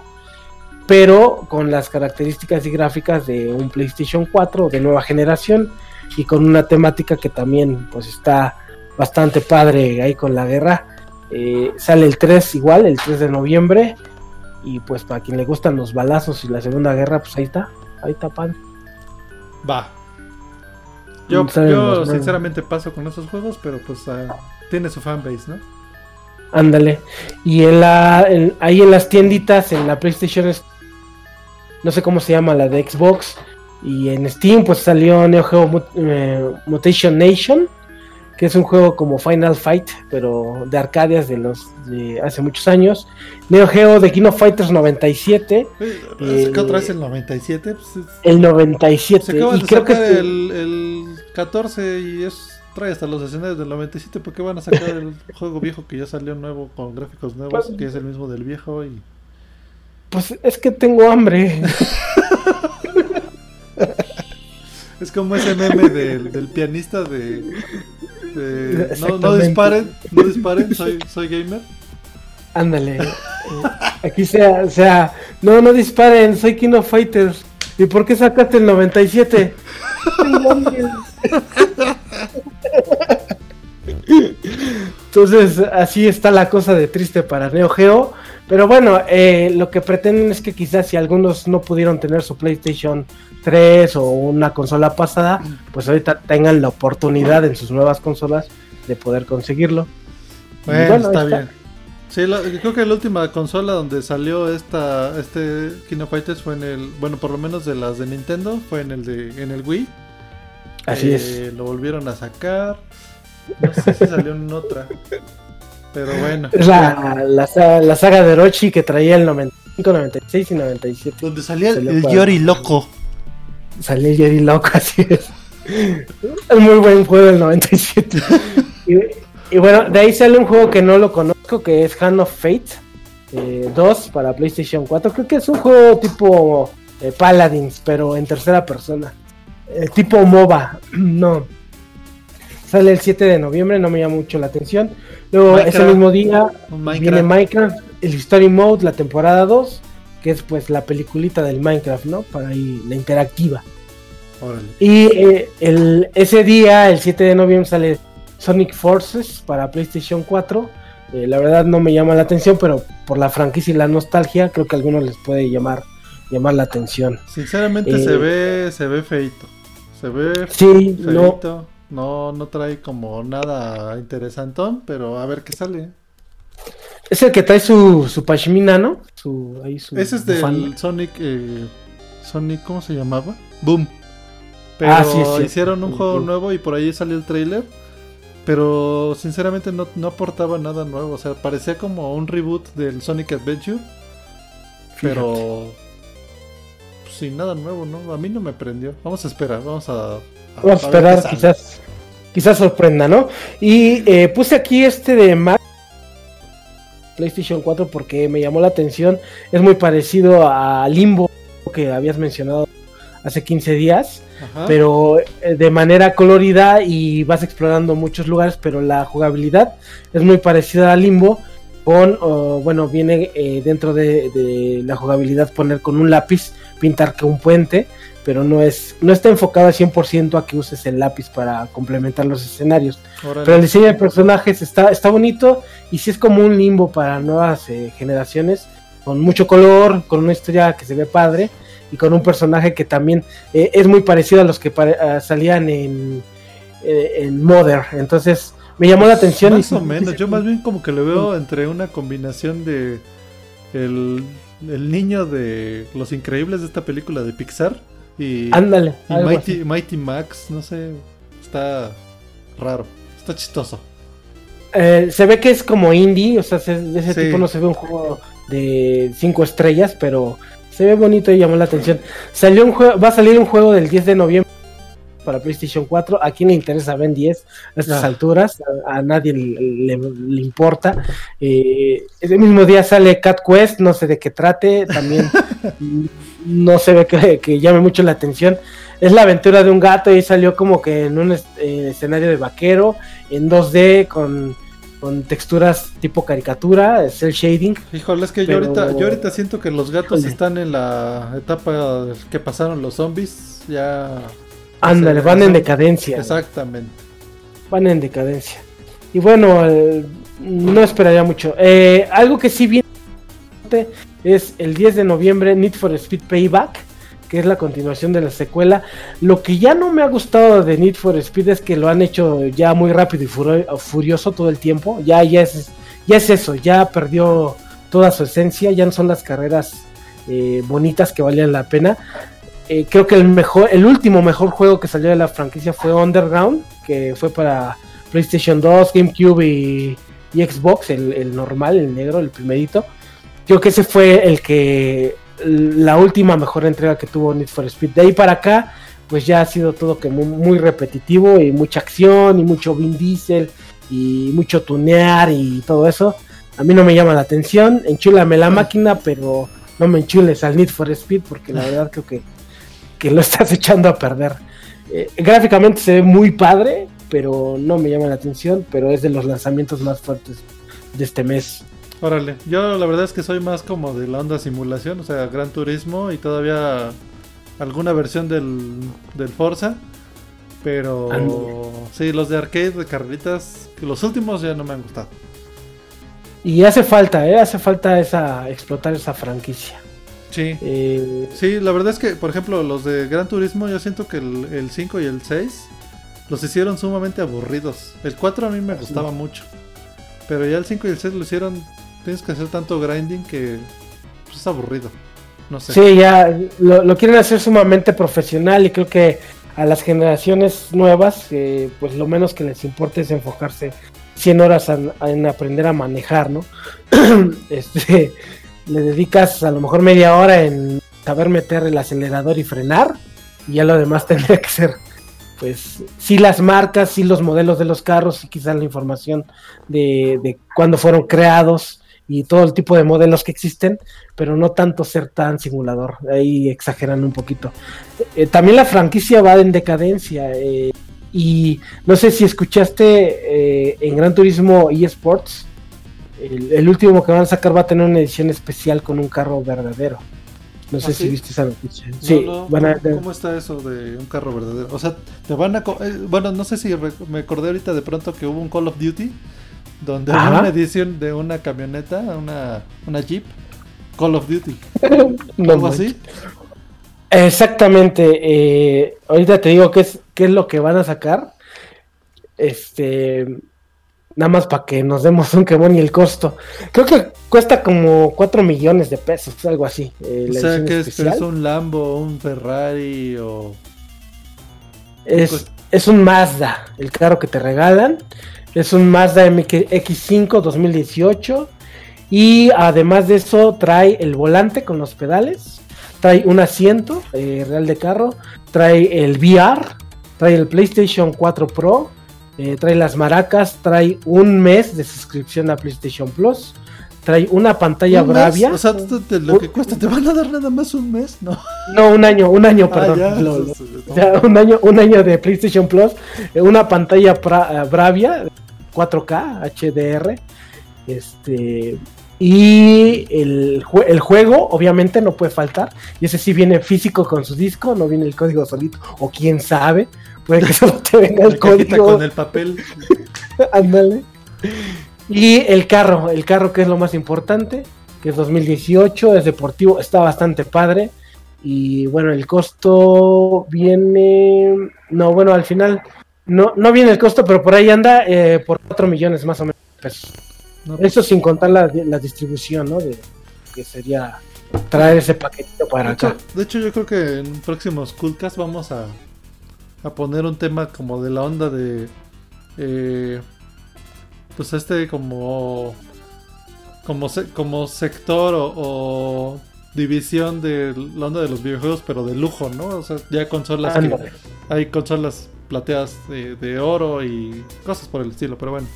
pero con las características y gráficas de un PlayStation 4 de nueva generación y con una temática que también pues está bastante padre ahí con la guerra. Eh, sale el 3 igual, el 3 de noviembre. Y pues para quien le gustan los balazos y la Segunda Guerra, pues ahí está, ahí está padre. Va. Yo, yo sinceramente paso con esos juegos, pero pues ah, tiene su fanbase, ¿no? Ándale. Y en la, en- ahí en las tienditas, en la PlayStation, no sé cómo se llama, la de Xbox. Y en Steam, pues salió Neo Geo Mut- eh, Mutation Nation, que es un juego como Final Fight, pero de arcadias de los de hace muchos años. Neo Geo de King of Fighters 97, Eh, ¿Qué otra vez el 97? Pues, es- el se 97. acaban Y creo que el, el 14 y es trae hasta los escenarios del 97. ¿Por qué van a sacar el juego viejo que ya salió nuevo con gráficos nuevos? Pues- que es el mismo del viejo y... pues es que tengo hambre. Es como ese meme del, del pianista de... de, no, disparen, no disparen, soy, soy gamer. Ándale. eh, Aquí sea, sea, no, no disparen, soy King of Fighters. ¿Y por qué sacaste el 97? Tengo hambre. Entonces, así está la cosa de triste para Neo Geo. Pero bueno, eh, lo que pretenden es que quizás si algunos no pudieron tener su PlayStation 3 o una consola pasada, pues ahorita tengan la oportunidad en sus nuevas consolas de poder conseguirlo. Bueno, bueno, está, bien. Sí, la- creo que la última consola donde salió esta este King of Fighters fue en el, bueno, por lo menos de las de Nintendo, fue en el de en el Wii. Así Eh, es. Lo volvieron a sacar. No sé si salió en otra. Pero bueno. Es la, la, la saga de Orochi que traía el 95, 96 y 97. Donde salía el, Salió el para- Yori loco. Salió el Jerry Loco, así es. Es muy buen juego el 97. y, y bueno, de ahí sale un juego que no lo conozco, que es Hand of Fate eh, 2 para PlayStation 4. Creo que es un juego tipo eh, Paladins, pero en tercera persona. Eh, tipo MOBA, no. Sale el 7 de noviembre, no me llama mucho la atención. Luego, ese mismo día, Viene Minecraft. El Story Mode, la temporada 2, que es pues la peliculita del Minecraft, ¿no? Para ahí, la interactiva. Órale. Y eh, el, ese día, el 7 de noviembre, sale Sonic Forces para PlayStation 4. Eh, la verdad no me llama la atención, pero por la franquicia y la nostalgia, creo que a algunos les puede llamar, llamar la atención. Sinceramente Eh, se ve se ve feito. Se ve Sí, feito. No. No trae como nada interesantón, pero a ver qué sale. es el que trae su, su pashmina, ¿no? Su, ahí su Ese es bufanda. del Sonic eh, Sonic ¿cómo se llamaba? Boom. Pero Ah, sí, sí. hicieron un juego nuevo y por ahí salió el trailer. Pero sinceramente no, no aportaba nada nuevo. O sea, parecía como un reboot del Sonic Adventure. Pero sin nada nuevo, ¿no? A mí no me prendió. Vamos a esperar, vamos a... Vamos a esperar, quizás, quizás sorprenda, ¿no? Y eh, puse aquí este de Mac PlayStation 4 porque me llamó la atención. Es muy parecido a Limbo que habías mencionado hace 15 días, Ajá. pero eh, de manera colorida y vas explorando muchos lugares, pero la jugabilidad es muy parecida a Limbo. Con, oh, bueno, viene eh, dentro de, de la jugabilidad poner con un lápiz, pintar que un puente, pero no es no está enfocado al 100% a que uses el lápiz para complementar los escenarios. Órale. Pero el diseño de personajes está, está bonito y sí es como un limbo para nuevas eh, generaciones, con mucho color, con una historia que se ve padre y con un personaje que también eh, es muy parecido a los que salían en, eh, en Mother. Entonces me llamó la atención. Más y- o menos, yo más bien como que lo veo entre una combinación de el, el niño de Los Increíbles de esta película de Pixar y, Ándale. y Mighty. Mighty Max, no sé, está raro, está chistoso. Eh, se ve que es como indie, o sea, se- de ese Sí. tipo no se ve un juego de 5 estrellas, pero se ve bonito y llamó la atención. Salió un juego, va a salir un juego del 10 de noviembre para PlayStation 4. ¿A quién le interesa Ben 10 a estas Ah. alturas? A, a nadie le, le- le importa. Eh, ese mismo día sale Cat Quest, no sé de qué trate, también no se ve que, que llame mucho la atención. Es la aventura de un gato y salió como que en un es- eh, escenario de vaquero, en 2D, con, con texturas tipo caricatura, cel shading. Híjole, es que Pero- yo ahorita yo ahorita siento que los gatos Híjole. están en la etapa que pasaron los zombies, ya Ándale, van en decadencia. exactamente. Van en decadencia. Y bueno, eh, no esperaría mucho. Eh, algo que sí viene es el 10 de noviembre Need for Speed Payback, que es la continuación de la secuela. Lo que ya no me ha gustado de Need for Speed es que lo han hecho ya muy rápido y furioso todo el tiempo. Ya, ya, es, ya es eso, ya perdió toda su esencia, ya no son las carreras eh, bonitas que valían la pena. Eh, creo que el mejor, el último mejor juego que salió de la franquicia fue Underground, que fue para PlayStation 2, GameCube y, y Xbox, el, el normal, el negro, el primerito. Creo que ese fue el que la última mejor entrega que tuvo Need for Speed. De ahí para acá, pues ya ha sido todo que muy, muy repetitivo y mucha acción y mucho Vin Diesel y mucho tunear y todo eso. A mí no me llama la atención. Enchúlame la máquina, pero no me enchules al Need for Speed porque la verdad creo que, que lo estás echando a perder. Eh, gráficamente se ve muy padre, pero no me llama la atención. Pero es de los lanzamientos más fuertes de este mes. Órale, yo la verdad es que soy más como de la onda simulación, o sea, Gran Turismo y todavía alguna versión del, del Forza. Pero Ándale. sí, los de arcade de carreritas, que los últimos ya no me han gustado. Y hace falta, ¿eh? Hace falta esa explotar esa franquicia. Sí, Eh, sí, la verdad es que, por ejemplo, los de Gran Turismo, yo siento que el, el 5 y el 6 los hicieron sumamente aburridos. El 4 a mí me gustaba mucho, pero ya el 5 y el 6 lo hicieron, tienes que hacer tanto grinding que pues, es aburrido. No sé. Sí, ya lo, lo quieren hacer sumamente profesional y creo que a las generaciones nuevas, eh, pues lo menos que les importa es enfocarse 100 horas en, en aprender a manejar, ¿no? este, le dedicas a lo mejor media hora en saber meter el acelerador y frenar y ya lo demás tendría que ser, pues, sí las marcas, sí los modelos de los carros y quizás la información de, de cuándo fueron creados y todo el tipo de modelos que existen, pero no tanto ser tan simulador. Ahí exageran un poquito. Eh, también la franquicia va en decadencia. eh, y no sé si escuchaste eh, en Gran Turismo eSports. El, el último que van a sacar va a tener una edición especial con un carro verdadero. No sé ¿Ah, si viste esa noticia. No, sí, no, van a, ¿cómo, está eso de un carro verdadero? O sea, te van a... eh, bueno, no sé si me acordé ahorita de pronto que hubo un Call of Duty donde Ajá. había una edición de una camioneta, una, una Jeep, Call of Duty. no algo así. Exactamente. eh, ahorita te digo qué es, qué es lo que van a sacar. Este. Nada más para que nos demos un quemón y el costo. Creo que cuesta como 4 millones de pesos, algo así. eh, O sea, que es un Lambo, un Ferrari o... Es, es un Mazda, el carro que te regalan. Es un Mazda MX5 2018. Y además de eso, trae el volante con los pedales. Trae un asiento eh, real de carro. Trae el VR. Trae el PlayStation 4 Pro. Eh, trae las maracas. Trae un mes de suscripción a PlayStation Plus. Trae una pantalla ¿Un mes? Bravia. O sea, te- te- lo que cuesta, ¿te van a dar nada más un mes? No. No, un año, un año, Ah, perdón. ya, lo- lo- un año, un año de PlayStation Plus, eh, una pantalla pra- eh, Bravia 4K HDR, este y el, el juego obviamente no puede faltar y ese sí viene físico con su disco, no viene el código solito o quién sabe, puede que solo te venga el código, con el papel. ándale. Y el carro, el carro que es lo más importante, que es 2018, es deportivo, está bastante padre. Y bueno, el costo viene. No, bueno, al final no, no viene el costo, pero por ahí anda eh, por 4 millones más o menos de pesos. No, pues, Eso sin contar la, la distribución, ¿no? De, que sería traer ese paquetito para de, acá. hecho, de hecho, yo creo que en próximos Coolcast vamos a, a poner un tema como de la onda de. eh, pues este como. Como, se- como sector o, o división de la onda de los videojuegos, pero de lujo, ¿no? O sea, ya consolas que, hay consolas plateadas de, de oro y cosas por el estilo, pero bueno.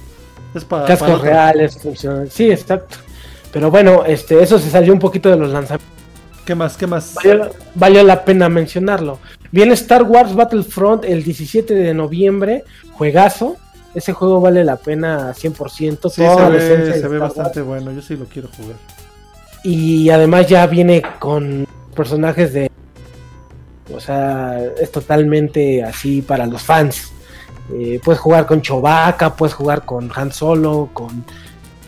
Es para Cascos reales, funcionan. Sí, exacto. Pero bueno, este, eso se salió un poquito de los lanzamientos. ¿Qué más? ¿Qué más? Valió, valió la pena mencionarlo. Viene Star Wars Battlefront el 17 de noviembre, juegazo. Ese juego vale la pena 100%. Sí, toda se ve, se bastante Wars. bueno. Yo sí lo quiero jugar. Y además ya viene con personajes de... O sea, es totalmente así para los fans. Eh, puedes jugar con Chewbacca, puedes jugar con Han Solo, con...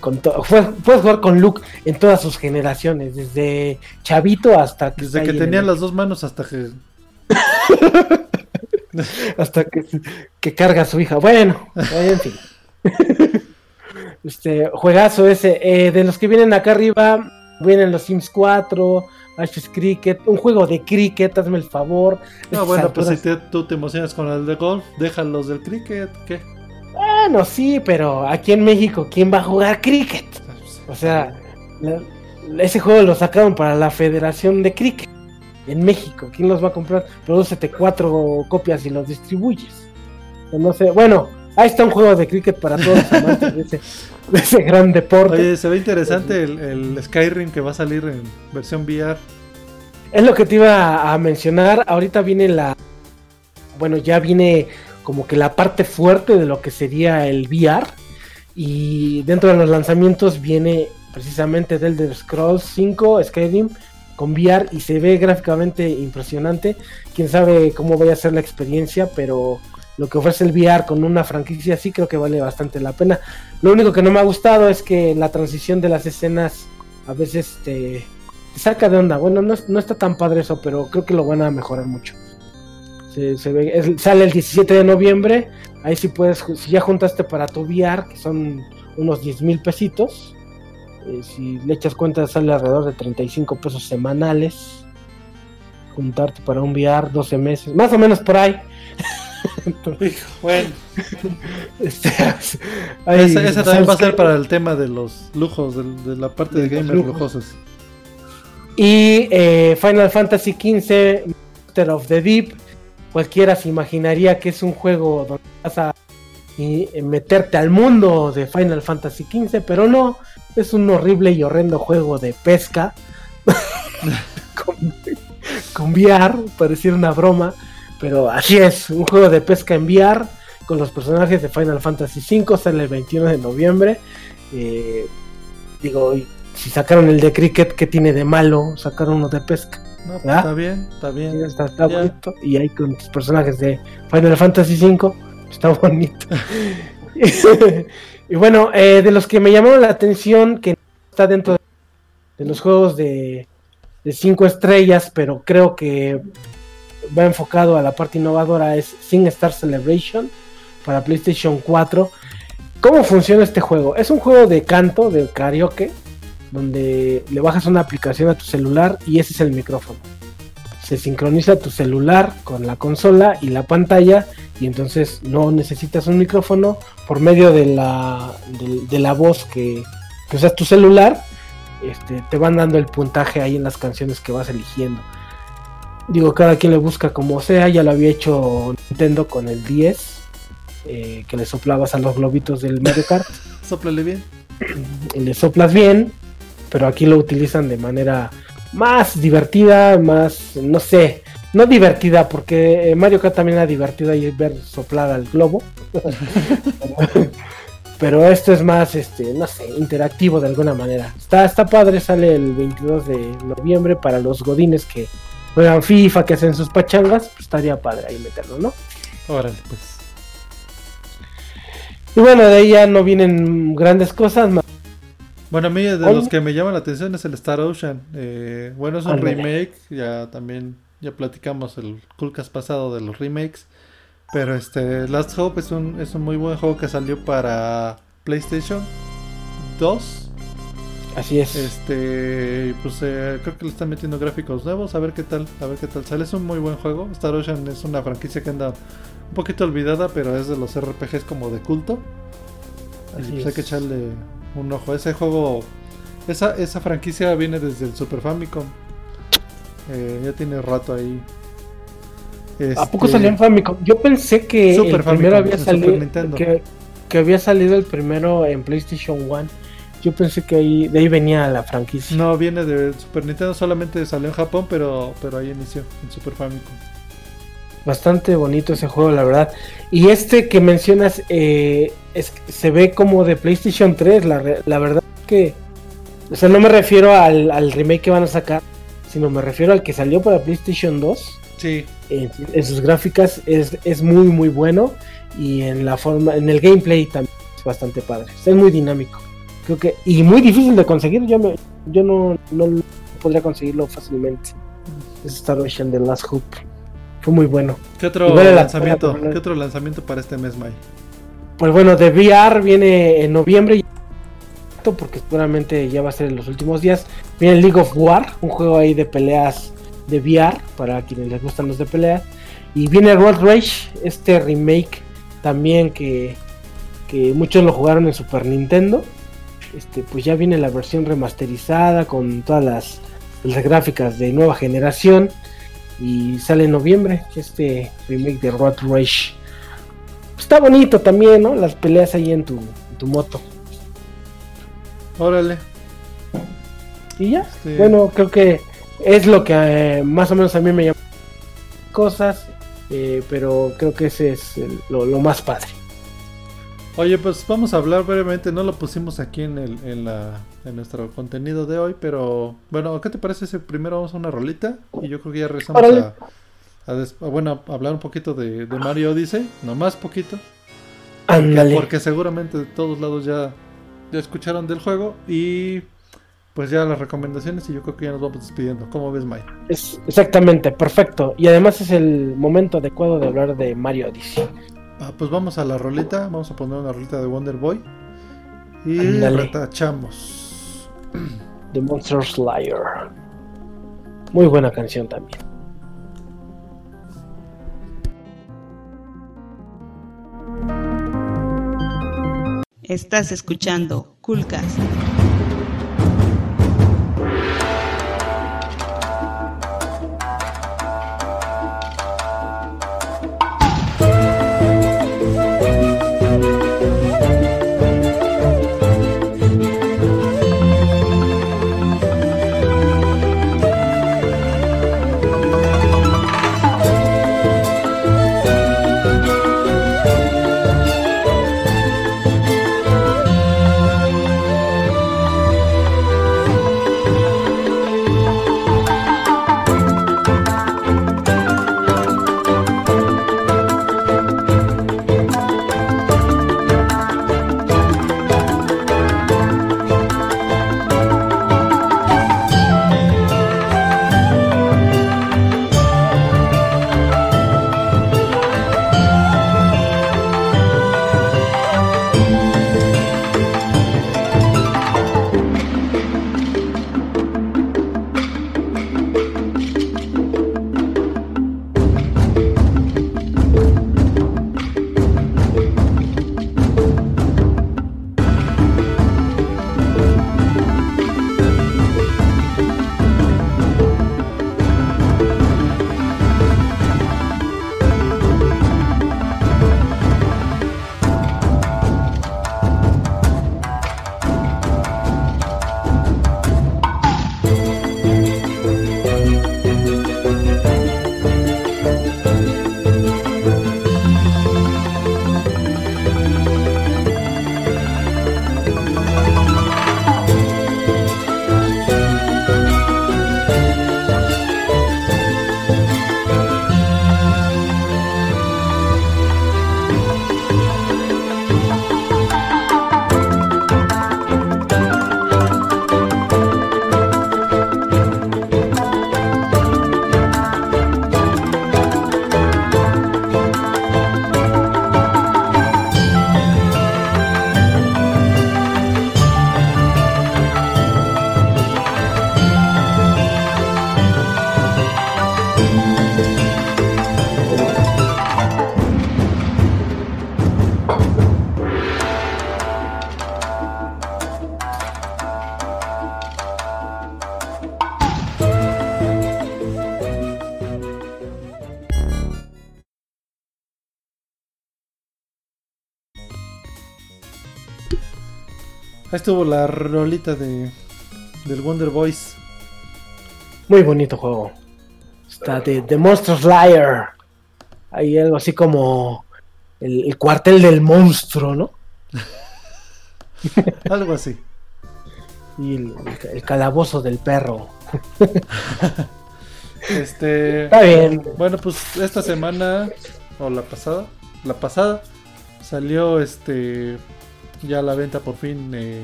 puedes, puedes jugar con Luke en todas sus generaciones, desde chavito hasta que, Desde que el- las dos manos hasta que. hasta que, que carga a su hija. Bueno, en fin. este juegazo ese. Eh, de los que vienen acá arriba, vienen los Sims 4, Ashes Cricket, un juego de cricket, hazme el favor. No, Estas bueno, pues si te- tú te emocionas con el de golf, déjalos del cricket. ¿Qué? Bueno, sí, pero aquí en México, ¿quién va a jugar cricket? O sea, la- ese juego lo sacaron para la Federación de Cricket en México. ¿Quién los va a comprar? Prodúcete cuatro copias y los distribuyes. No sé, bueno, ahí está un juego de cricket para todos los amantes de ese, de ese gran deporte. Oye, se ve interesante el, el Skyrim que va a salir en versión VR. Es lo que te iba a mencionar. Ahorita viene la. Bueno, ya viene como que la parte fuerte de lo que sería el VR. Y dentro de los lanzamientos viene precisamente The Elder Scrolls 5 Skyrim con VR y se ve gráficamente impresionante. Quién sabe cómo vaya a ser la experiencia, pero lo que ofrece el VR con una franquicia sí creo que vale bastante la pena. Lo único que no me ha gustado es que la transición de las escenas a veces te, te saca de onda. Bueno, no, no está tan padre eso, pero creo que lo van a mejorar mucho. Se, ve, sale el 17 de noviembre. Ahí sí puedes, si ya juntaste para tu VR, que son unos 10 mil pesitos. Eh, si le echas cuenta, sale alrededor de 35 pesos semanales. Juntarte para un VR 12 meses, más o menos por ahí. Entonces, Bueno, este, ahí esa, esa también va a ser para el tema de los lujos, de, la parte de, De gamers lujos. lujosos. Y eh, Final Fantasy XV, Master of the Deep. Cualquiera se imaginaría que es un juego donde vas a y, eh, meterte al mundo de Final Fantasy XV, pero no. Es un horrible y horrendo juego de pesca. con, con VR, pareciera una broma. Pero así es, un juego de pesca en VR con los personajes de Final Fantasy V. Sale el 21 de noviembre. Eh, digo, si sacaron el de cricket, ¿qué tiene de malo sacar uno de pesca? No, pues está bien, está bien. está, bonito. Y ahí con tus personajes de Final Fantasy V, está bonito. y bueno, eh, de los que me llamaron la atención, que está dentro de los juegos de, cinco estrellas, pero creo que va enfocado a la parte innovadora, es Sing Star Celebration para PlayStation 4. ¿Cómo funciona este juego? Es un juego de canto, de karaoke, donde le bajas una aplicación a tu celular y ese es el micrófono. Se sincroniza tu celular con la consola y la pantalla y entonces no necesitas un micrófono por medio de la, de, de la voz que, que usas tu celular. Este, te van dando el puntaje ahí en las canciones que vas eligiendo. Digo, cada quien le busca como sea, ya lo había hecho Nintendo con el 10, eh, que le soplabas a los globitos del Mario Kart Sóplale bien. y le soplas bien, pero aquí lo utilizan de manera más divertida, más, no sé, no divertida, porque Mario Kart también era divertido ahí ver soplar al globo. Pero esto es más, este, no sé, interactivo de alguna manera. Está, está padre, sale el 22 de noviembre para los godines que juegan FIFA, que hacen sus pachangas. Pues estaría padre ahí meterlo, ¿no? Órale, pues. Y bueno, de ahí ya no vienen grandes cosas. Bueno, a mí de los que me llaman la atención es el Star Ocean. Eh, bueno, es un remake. Ya también, ya platicamos el Coolcast pasado de los remakes. Pero este, Last Hope es un, es un muy buen juego que salió para PlayStation 2. Así es. Este, pues eh, creo que le están metiendo gráficos nuevos. A ver qué tal, a ver qué tal sale. Es un muy buen juego. Star Ocean es una franquicia que anda un poquito olvidada, pero es de los RPGs como de culto. Así pues hay que echarle un ojo. Ese juego, esa, esa franquicia viene desde el Super Famicom. Eh, ya tiene rato ahí. ¿A poco Este, salió en Famicom? Yo pensé que Super el Famicom, primero había salido. Que había salido el primero en PlayStation 1. Yo pensé que ahí, de ahí venía la franquicia. No, viene de Super Nintendo, solamente salió en Japón, pero, pero ahí inició, en Super Famicom. Bastante bonito ese juego, la verdad. Y este que mencionas eh, es, se ve como de PlayStation 3. La, la verdad que. O sea, no me refiero al, al remake que van a sacar, sino me refiero al que salió para PlayStation 2. Sí, En, en sus gráficas es, es muy, muy bueno. Y en la forma, en el gameplay también es bastante padre. Es muy dinámico. Creo que. Y muy difícil de conseguir. Yo, me, yo no, no podría conseguirlo fácilmente. Es Star Ocean The Last Hoop. Fue muy bueno. ¿Qué otro vale lanzamiento? ¿Qué otro lanzamiento para este mes, May? Pues bueno, de VR viene en noviembre, porque seguramente ya va a ser en los últimos días. Viene League of War, un juego ahí de peleas de VR, para quienes les gustan los de peleas. Y viene Road Rage, este remake también que, que muchos lo jugaron en Super Nintendo. Este, pues ya viene la versión remasterizada con todas las, las gráficas de nueva generación. Y sale en noviembre este remake de Road Rage. Está bonito también, ¿no? Las peleas ahí en tu, en tu moto. Órale. Y ya. Sí. Bueno, creo que es lo que eh, más o menos a mí me llama cosas. eh, pero creo que ese es el- lo, lo más padre. Oye, pues vamos a hablar brevemente. No lo pusimos aquí en, el, en, la, en nuestro contenido de hoy, pero bueno, ¿qué te parece si primero vamos a una rolita? Y yo creo que ya regresamos a, a des- a, bueno, a hablar un poquito de, de Mario Odyssey, no más poquito, Ándale. porque seguramente de todos lados ya, ya escucharon del juego y pues ya las recomendaciones y yo creo que ya nos vamos despidiendo. ¿Cómo ves, Mike? Es exactamente, perfecto. Y además es el momento adecuado de hablar de Mario Odyssey. Ah, pues vamos a la rolita, vamos a poner una rolita de Wonder Boy y retachamos. The Monster Slayer. Muy buena canción también. Estás escuchando Coolcast. Ahí estuvo la rolita de del Wonder Boys. Muy bonito juego. Está de, de Monster Slayer. Hay algo así como el, el cuartel del monstruo, ¿no? Algo así. Y el, el calabozo del perro. Este. Está bien. Bueno, pues esta semana, o la pasada, la pasada, salió este. Ya a la venta por fin eh,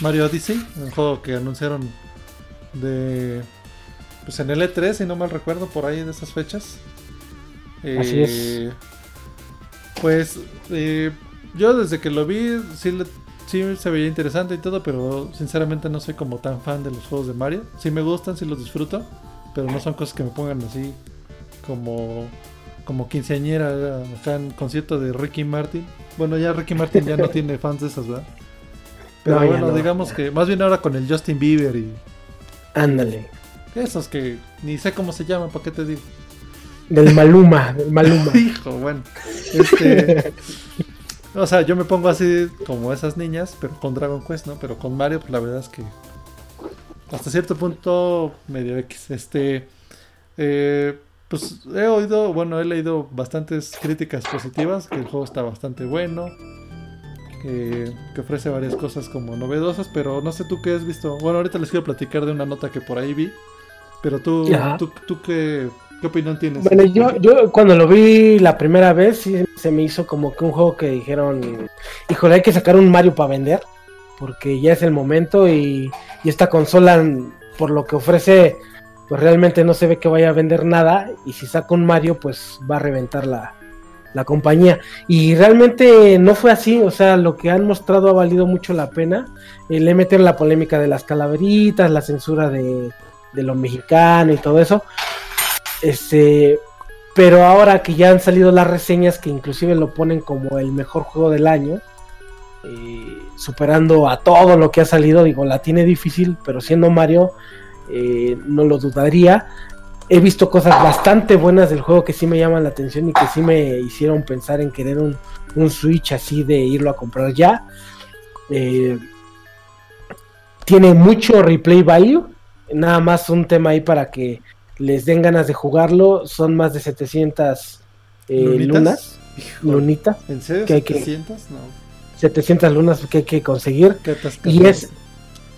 Mario Odyssey, un juego que anunciaron de. Pues en el E3, si no mal recuerdo, por ahí de esas fechas. Así es. Pues eh, yo desde que lo vi, sí, le- sí se veía interesante y todo, pero sinceramente no soy como tan fan de los juegos de Mario. Sí me gustan, sí los disfruto, pero no son cosas que me pongan así como como quinceañera acá en concierto de Ricky Martin. Bueno, ya Ricky Martin ya no tiene fans de esas, ¿verdad? Pero No, bueno, no. digamos que más bien ahora con el Justin Bieber y Ándale. esos que ni sé cómo se llaman, ¿para qué te digo? Del Maluma, del Maluma. Hijo, bueno. Este. o sea, yo me pongo así como esas niñas, pero con Dragon Quest, ¿no? Pero con Mario, pues la verdad es que. Hasta cierto punto, medio X. Este. eh, pues he oído, bueno, he leído bastantes críticas positivas, que el juego está bastante bueno, que, que ofrece varias cosas como novedosas, pero no sé tú qué has visto. Bueno, ahorita les quiero platicar de una nota que por ahí vi, pero tú, tú, tú qué, qué opinión tienes? Bueno, yo, yo cuando lo vi la primera vez, sí se me hizo como que un juego que dijeron, híjole, hay que sacar un Mario para vender, porque ya es el momento y, y esta consola, por lo que ofrece, pues realmente no se ve que vaya a vender nada, y si saca un Mario, pues va a reventar la, la compañía. Y realmente no fue así, o sea, lo que han mostrado ha valido mucho la pena. Eh, le metieron la polémica de las calaveritas, la censura de, de lo mexicano y todo eso. Este, pero ahora que ya han salido las reseñas que inclusive lo ponen como el mejor juego del año, eh, superando a todo lo que ha salido, digo, la tiene difícil, pero siendo Mario, eh, no lo dudaría. He visto cosas bastante buenas del juego que sí me llaman la atención y que sí me hicieron pensar en querer un, un Switch así de irlo a comprar ya. Eh, tiene mucho replay value. Nada más un tema ahí para que les den ganas de jugarlo. Son más de 700 eh, lunas. Lunita. ¿En serio? ¿Qué hay que- ¿700? No. 700 lunas que hay que conseguir. Y es,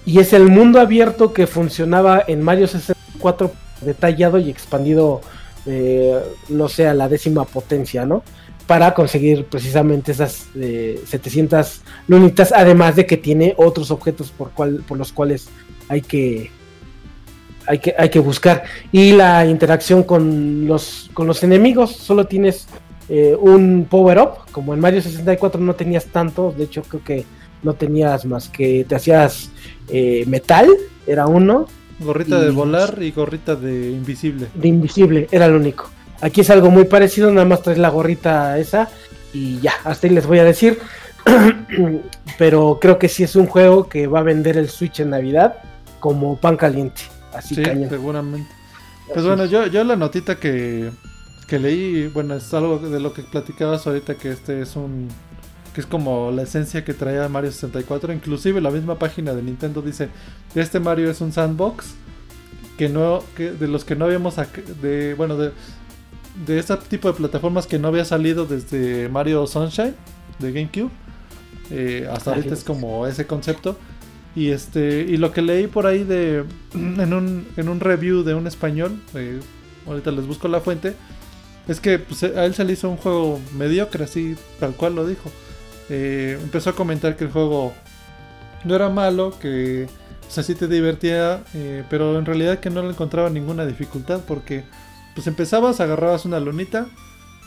y es el mundo abierto que funcionaba en Mario 64 detallado y expandido, eh, no sé, a la décima potencia, ¿no? Para conseguir precisamente esas eh, 700 lunitas, además de que tiene otros objetos por, cual, por los cuales hay que, hay que, hay que buscar. Y la interacción con los, con los enemigos, solo tienes eh, un power-up, como en Mario 64 no tenías tanto, de hecho creo que no tenías más que te hacías eh, metal, era uno, Gorrita de volar y gorrita de invisible. de invisible, era el único. Aquí es algo muy parecido, nada más traes la gorrita esa y ya, hasta ahí les voy a decir. Pero creo que sí es un juego que va a vender el Switch en Navidad como pan caliente, así Sí, cañón. seguramente. Pues Así bueno, es. yo, yo la notita que, que leí, bueno, es algo de lo que platicabas ahorita, que este es un... es como la esencia que traía Mario 64. Inclusive la misma página de Nintendo dice, este Mario es un sandbox, que no, que de los que no habíamos, de, bueno, de, de ese tipo de plataformas que no había salido desde Mario Sunshine de GameCube. Eh, hasta ahorita es. como ese concepto. Y este y lo que leí por ahí de en un, en un review de un español, eh, ahorita les busco la fuente, es que pues, a él se le hizo un juego mediocre, así tal cual lo dijo. Eh, empezó a comentar que el juego no era malo, que o sea, sí te divertía, eh, pero en realidad que no le encontraba ninguna dificultad porque pues empezabas, agarrabas una lunita,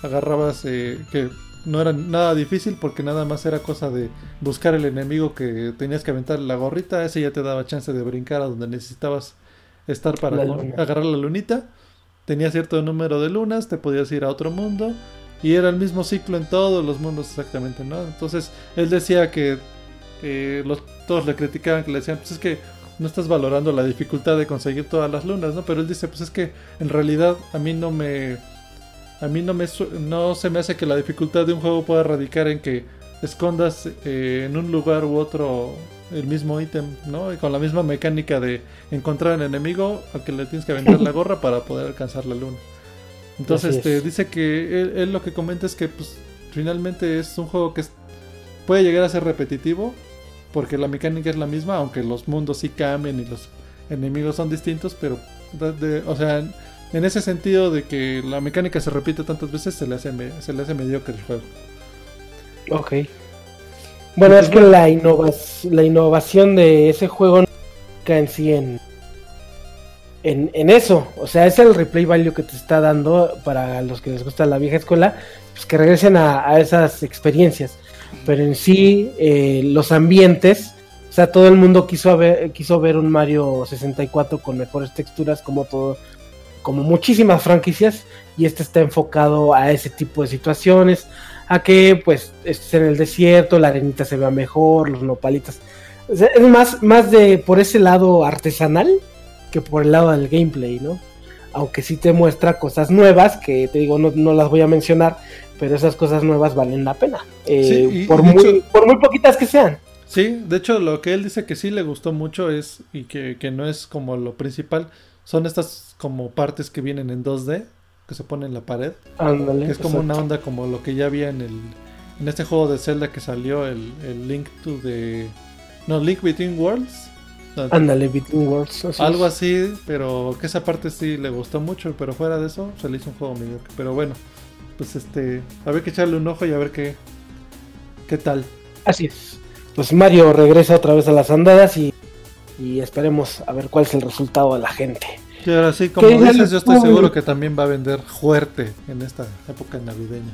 agarrabas eh, que no era nada difícil porque nada más era cosa de buscar el enemigo que tenías que aventar la gorrita, ese ya te daba chance de brincar a donde necesitabas estar para La agarrar la lunita. Tenía cierto número de lunas, te podías ir a otro mundo y era el mismo ciclo en todos los mundos exactamente, ¿no? Entonces él decía que eh, los, todos le criticaban, que le decían, pues es que no estás valorando la dificultad de conseguir todas las lunas, ¿no? Pero él dice, pues es que en realidad a mí no me... A mí no, me, no se me hace que la dificultad de un juego pueda radicar en que escondas eh, en un lugar u otro el mismo ítem, ¿no? Y con la misma mecánica de encontrar al enemigo al que le tienes que aventar la gorra para poder alcanzar la luna. Entonces, este, es. dice que él, él lo que comenta es que pues, finalmente es un juego que es- puede llegar a ser repetitivo porque la mecánica es la misma, aunque los mundos sí cambian y los enemigos son distintos, pero, de- o sea, en, en ese sentido de que la mecánica se repite tantas veces, se le hace, me- se le hace mediocre el juego. Ok. Bueno, es que la, innovas- la innovación de ese juego no está en sí en, eso. O sea, es el replay value que te está dando para los que les gusta la vieja escuela, pues que regresen a, a esas experiencias. Pero en sí, eh, los ambientes, o sea, todo el mundo quiso ver, quiso ver un Mario 64 con mejores texturas, como todo, como muchísimas franquicias, y este está enfocado a ese tipo de situaciones a que pues estés en el desierto, la arenita se vea mejor, los nopalitas. O sea, es más, más de por ese lado artesanal que por el lado del gameplay, ¿no? Aunque sí te muestra cosas nuevas, que te digo, no, no las voy a mencionar, pero esas cosas nuevas valen la pena. eh, Sí, y- por, y muy, hecho- por muy poquitas que sean. Sí, de hecho lo que él dice que sí le gustó mucho es, y que, que no es como lo principal, son estas como partes que vienen en 2D, que se ponen en la pared, Ándale, que es como una onda como lo que ya había en el en este juego de Zelda que salió, el, el Link to the... No, Link Between Worlds. Ándale, Between Worlds. así algo es. así, pero que esa parte sí le gustó mucho, pero fuera de eso se le hizo un juego mediocre. Pero bueno, pues este, a ver que echarle un ojo y a ver qué, qué tal. Así es. Pues Mario regresa otra vez a las andadas y, y esperemos a ver cuál es el resultado de la gente. Y ahora sí, como dices, yo estoy seguro que también va a vender fuerte en esta época navideña.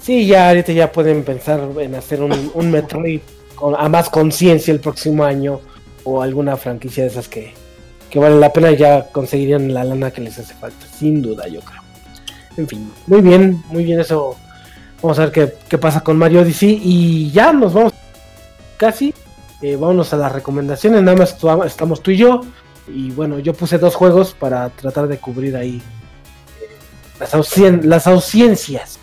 Sí, ya ahorita ya pueden pensar en hacer un, un Metroid con, a más conciencia el próximo año o alguna franquicia de esas que, que vale la pena ya conseguirían la lana que les hace falta, sin duda yo creo. En fin, muy bien, muy bien eso. Vamos a ver qué, qué pasa con Mario Odyssey y ya nos vamos casi. Eh, vámonos a las recomendaciones, nada más estamos tú y yo. Y bueno, yo puse dos juegos para tratar de cubrir ahí las, las ausencias.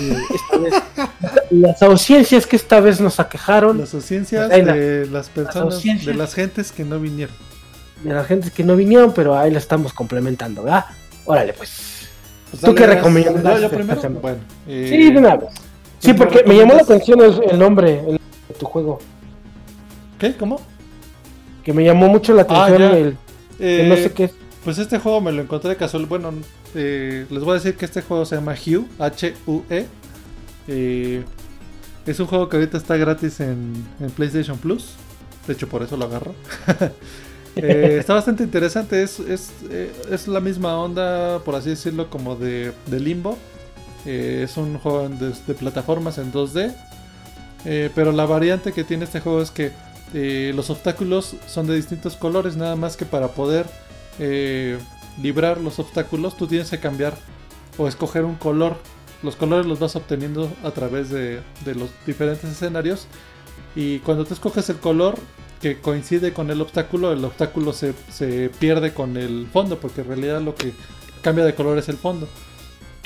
Eh, esta vez- las ausencias que esta vez nos aquejaron Las ausencias la- de las personas, de las gentes que no vinieron. de la gente que no vinieron, pero ahí la estamos complementando, ¿verdad? Órale, pues. Pues ¿Tú qué das- recomiendas. Bueno. eh, Sí, de una vez. Sí, ¿tú porque me llamó la atención el, nombre de tu juego. ¿Qué? ¿Cómo? Que me llamó mucho la Ah, atención el, Eh, no sé qué es. Pues este juego me lo encontré casual. Bueno, eh, les voy a decir que este juego se llama Hue, H-U-E. Eh, es un juego que ahorita está gratis en, PlayStation Plus. De hecho, por eso lo agarro. Eh, está bastante interesante. Es, es, es la misma onda, por así decirlo, como de, de Limbo. Es un juego de, plataformas en 2D. Eh, pero la variante que tiene este juego es que los obstáculos son de distintos colores, nada más que para poder librar los obstáculos, tú tienes que cambiar o escoger un color. Los colores los vas obteniendo a través de, de los diferentes escenarios. Y cuando tú escoges el color que coincide con el obstáculo, el obstáculo se, se pierde con el fondo, porque en realidad lo que cambia de color es el fondo.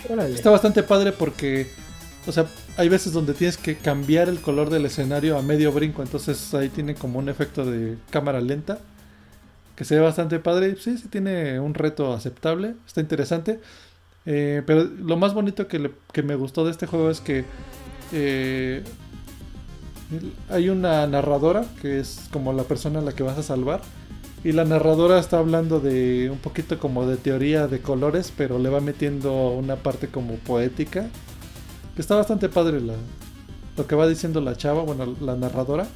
Órale. Está bastante padre porque, o sea, hay veces donde tienes que cambiar el color del escenario a medio brinco, entonces ahí tiene como un efecto de cámara lenta que se ve bastante padre. Sí, sí tiene un reto aceptable, está interesante. Eh, pero lo más bonito que, le- que me gustó de este juego es que eh, hay una narradora que es como la persona a la que vas a salvar. Y la narradora está hablando de un poquito como de teoría de colores, pero le va metiendo una parte como poética. Que está bastante padre la, lo que va diciendo la chava, bueno, la narradora.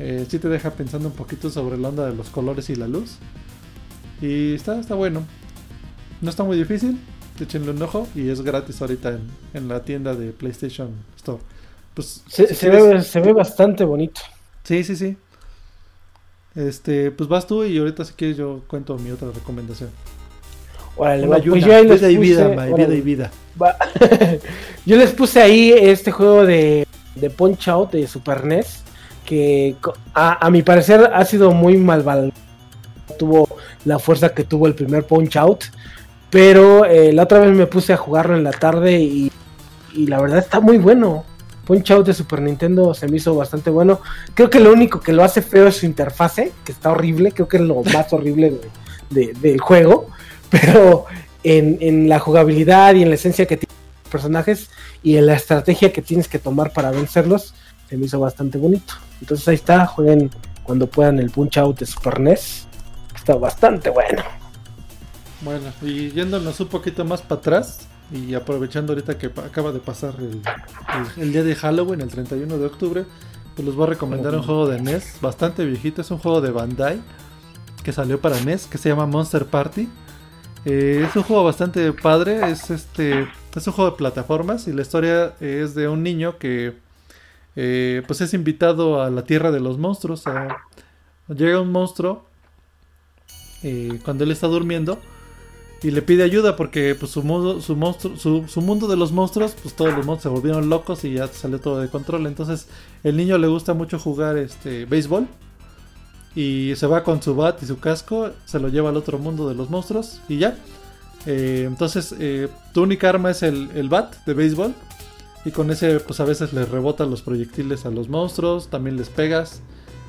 Eh, sí te deja pensando un poquito sobre la onda de los colores y la luz. Y está, está bueno. No está muy difícil. Échenle un ojo y es gratis ahorita en, en la tienda de PlayStation Store. Pues, Se, si se quieres- ve, se ve bastante bonito. Sí, sí, sí. Este, pues vas tú y ahorita si quieres yo cuento mi otra recomendación. Órale, va, pues yo ahí les vida y vida, órale. vida y vida. Va. Yo les puse ahí este juego de, de Punch Out de Super NES. Que a, mi parecer ha sido muy mal val- Tuvo la fuerza que tuvo el primer Punch Out. Pero eh, la otra vez me puse a jugarlo en la tarde y, la verdad está muy bueno. Punch Out de Super Nintendo se me hizo bastante bueno. Creo que lo único que lo hace feo es su interfase, que está horrible. Creo que es lo más horrible de- de- del juego. Pero en, en la jugabilidad y en la esencia que tienen los personajes y en la estrategia que tienes que tomar para vencerlos, se me hizo bastante bonito. Entonces ahí está, jueguen cuando puedan el Punch Out de Super NES. Está bastante bueno. Bueno, y yéndonos un poquito más para atrás y aprovechando ahorita que acaba de pasar el, el- el día de Halloween, el 31 de octubre, pues les voy a recomendar un juego de NES bastante viejito. Es un juego de Bandai que salió para NES que se llama Monster Party. Eh, es un juego bastante padre. Es este es un juego de plataformas y la historia es de un niño que eh, pues es invitado a la tierra de los monstruos. llega un monstruo eh, cuando él está durmiendo y le pide ayuda porque pues su mundo, su, su mundo de los monstruos, pues todos los monstruos se volvieron locos y ya salió todo de control. Entonces el niño le gusta mucho jugar este béisbol y se va con su bat y su casco, se lo lleva al otro mundo de los monstruos y ya. Eh, entonces eh, tu única arma es el, el bat de béisbol y con ese pues a veces le rebotan los proyectiles a los monstruos, también les pegas.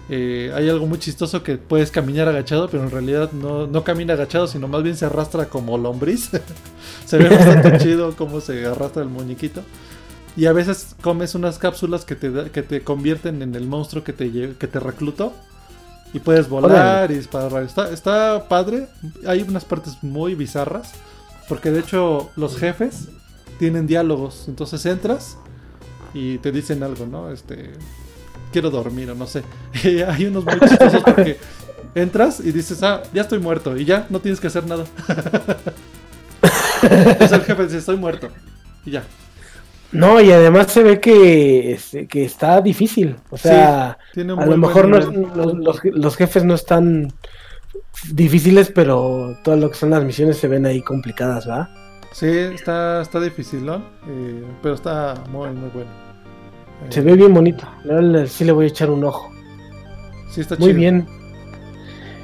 Eh, hay algo muy chistoso que puedes caminar agachado, pero en realidad no, no camina agachado, sino más bien se arrastra como lombriz. se ve bastante chido cómo se arrastra el muñequito. Y a veces comes unas cápsulas que te, da- que te convierten en el monstruo que te, que te reclutó. Y puedes volar y disparar. Está, está padre. Hay unas partes muy bizarras. Porque de hecho los jefes tienen diálogos. Entonces entras y te dicen algo, ¿no? Este, quiero dormir o no sé. Y hay unos muy chistosos porque entras y dices, ah, ya estoy muerto y ya no tienes que hacer nada. Entonces el jefe dice, estoy muerto y ya. No, y además se ve que, este, que está difícil. O sea, Sí, a lo mejor no los- los jefes no están difíciles, pero todo lo que son las misiones se ven ahí complicadas, ¿va? Sí, está, está difícil, ¿no? Eh, pero está muy, muy bueno. Eh, Se ve bien bonito. Sí le voy a echar un ojo. Sí, está Muy chido. bien.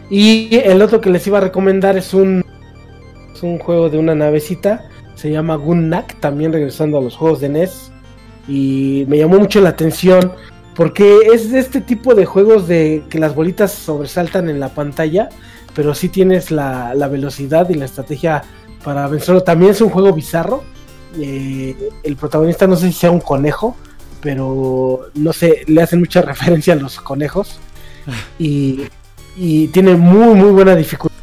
Y el otro que les iba a recomendar es un, es un juego de una navecita. Se llama Gunnak, también regresando a los juegos de NES. Y me llamó mucho la atención porque es de este tipo de juegos de que las bolitas sobresaltan en la pantalla, pero sí tienes la, la velocidad y la estrategia para vencerlo. También es un juego bizarro. Eh, el protagonista no sé si sea un conejo, pero no sé, le hacen mucha referencia a los conejos. Y, y tiene muy, muy buena dificultad.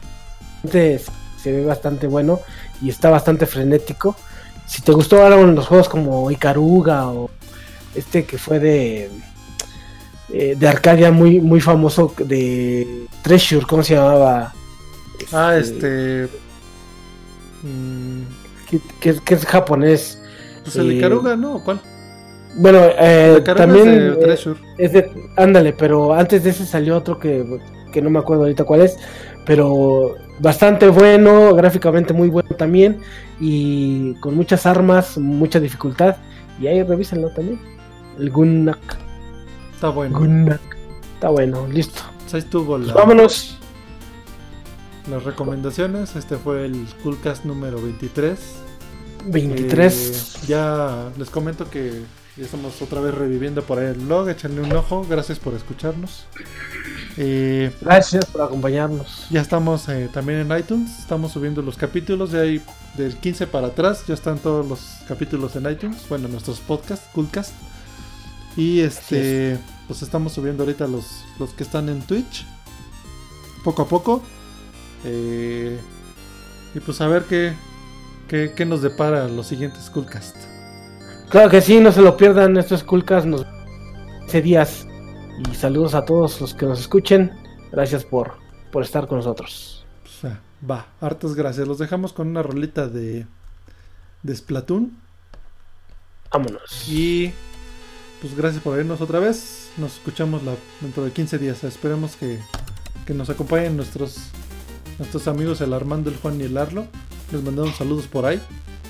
Se ve bastante bueno y está bastante frenético. Si te gustó ahora los juegos como Icaruga o este que fue de eh, de Arcadia muy muy famoso de Treasure, ¿cómo se llamaba? Ah, este. mm, que, que- que es japonés. pues el de Eh, Caruga, ¿no? ¿Cuál? Bueno, eh, también es de Treasure. Es de, ándale, pero antes de ese salió otro que, que no me acuerdo ahorita cuál es, pero bastante bueno, gráficamente muy bueno también, y con muchas armas, mucha dificultad, y ahí revísenlo también. El Gunnak. Está bueno. Gunnak. Está bueno, listo. Pues ahí estuvo la- Pues vámonos. Las recomendaciones. Este fue el Coolcast número 23. 23. Eh, ya les comento que ya estamos otra vez reviviendo por ahí el blog. Échenle un ojo. Gracias por escucharnos. Eh, Gracias por acompañarnos. ya estamos eh, también en iTunes. Estamos subiendo los capítulos. Ya hay del 15 para atrás. Ya están todos los capítulos en iTunes. Bueno, nuestros podcasts, Coolcast. Y este, pues estamos subiendo ahorita los, los que están en Twitch. Poco a poco. Eh, y pues a ver qué, qué, qué nos depara los siguientes Coolcast. Claro que sí, no se lo pierdan. Estos Coolcast nos 15 días. Y saludos a todos los que nos escuchen. Gracias por, por estar con nosotros. Pues, ah, va, hartas gracias. Los dejamos con una rolita de, de Splatoon. Vámonos. Y pues gracias por vernos otra vez. Nos escuchamos la, dentro de 15 días. Esperemos que, que nos acompañen nuestros, nuestros amigos el Armando, el Juan y el Arlo. Les mandamos saludos por ahí.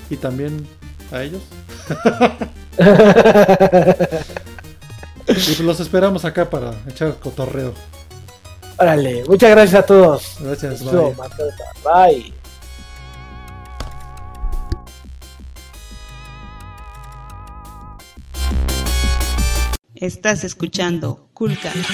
Y también a ellos. Y pues los esperamos acá para echar cotorreo. Órale, muchas gracias a todos. Gracias, bye. Bye. Estás escuchando Coolcast.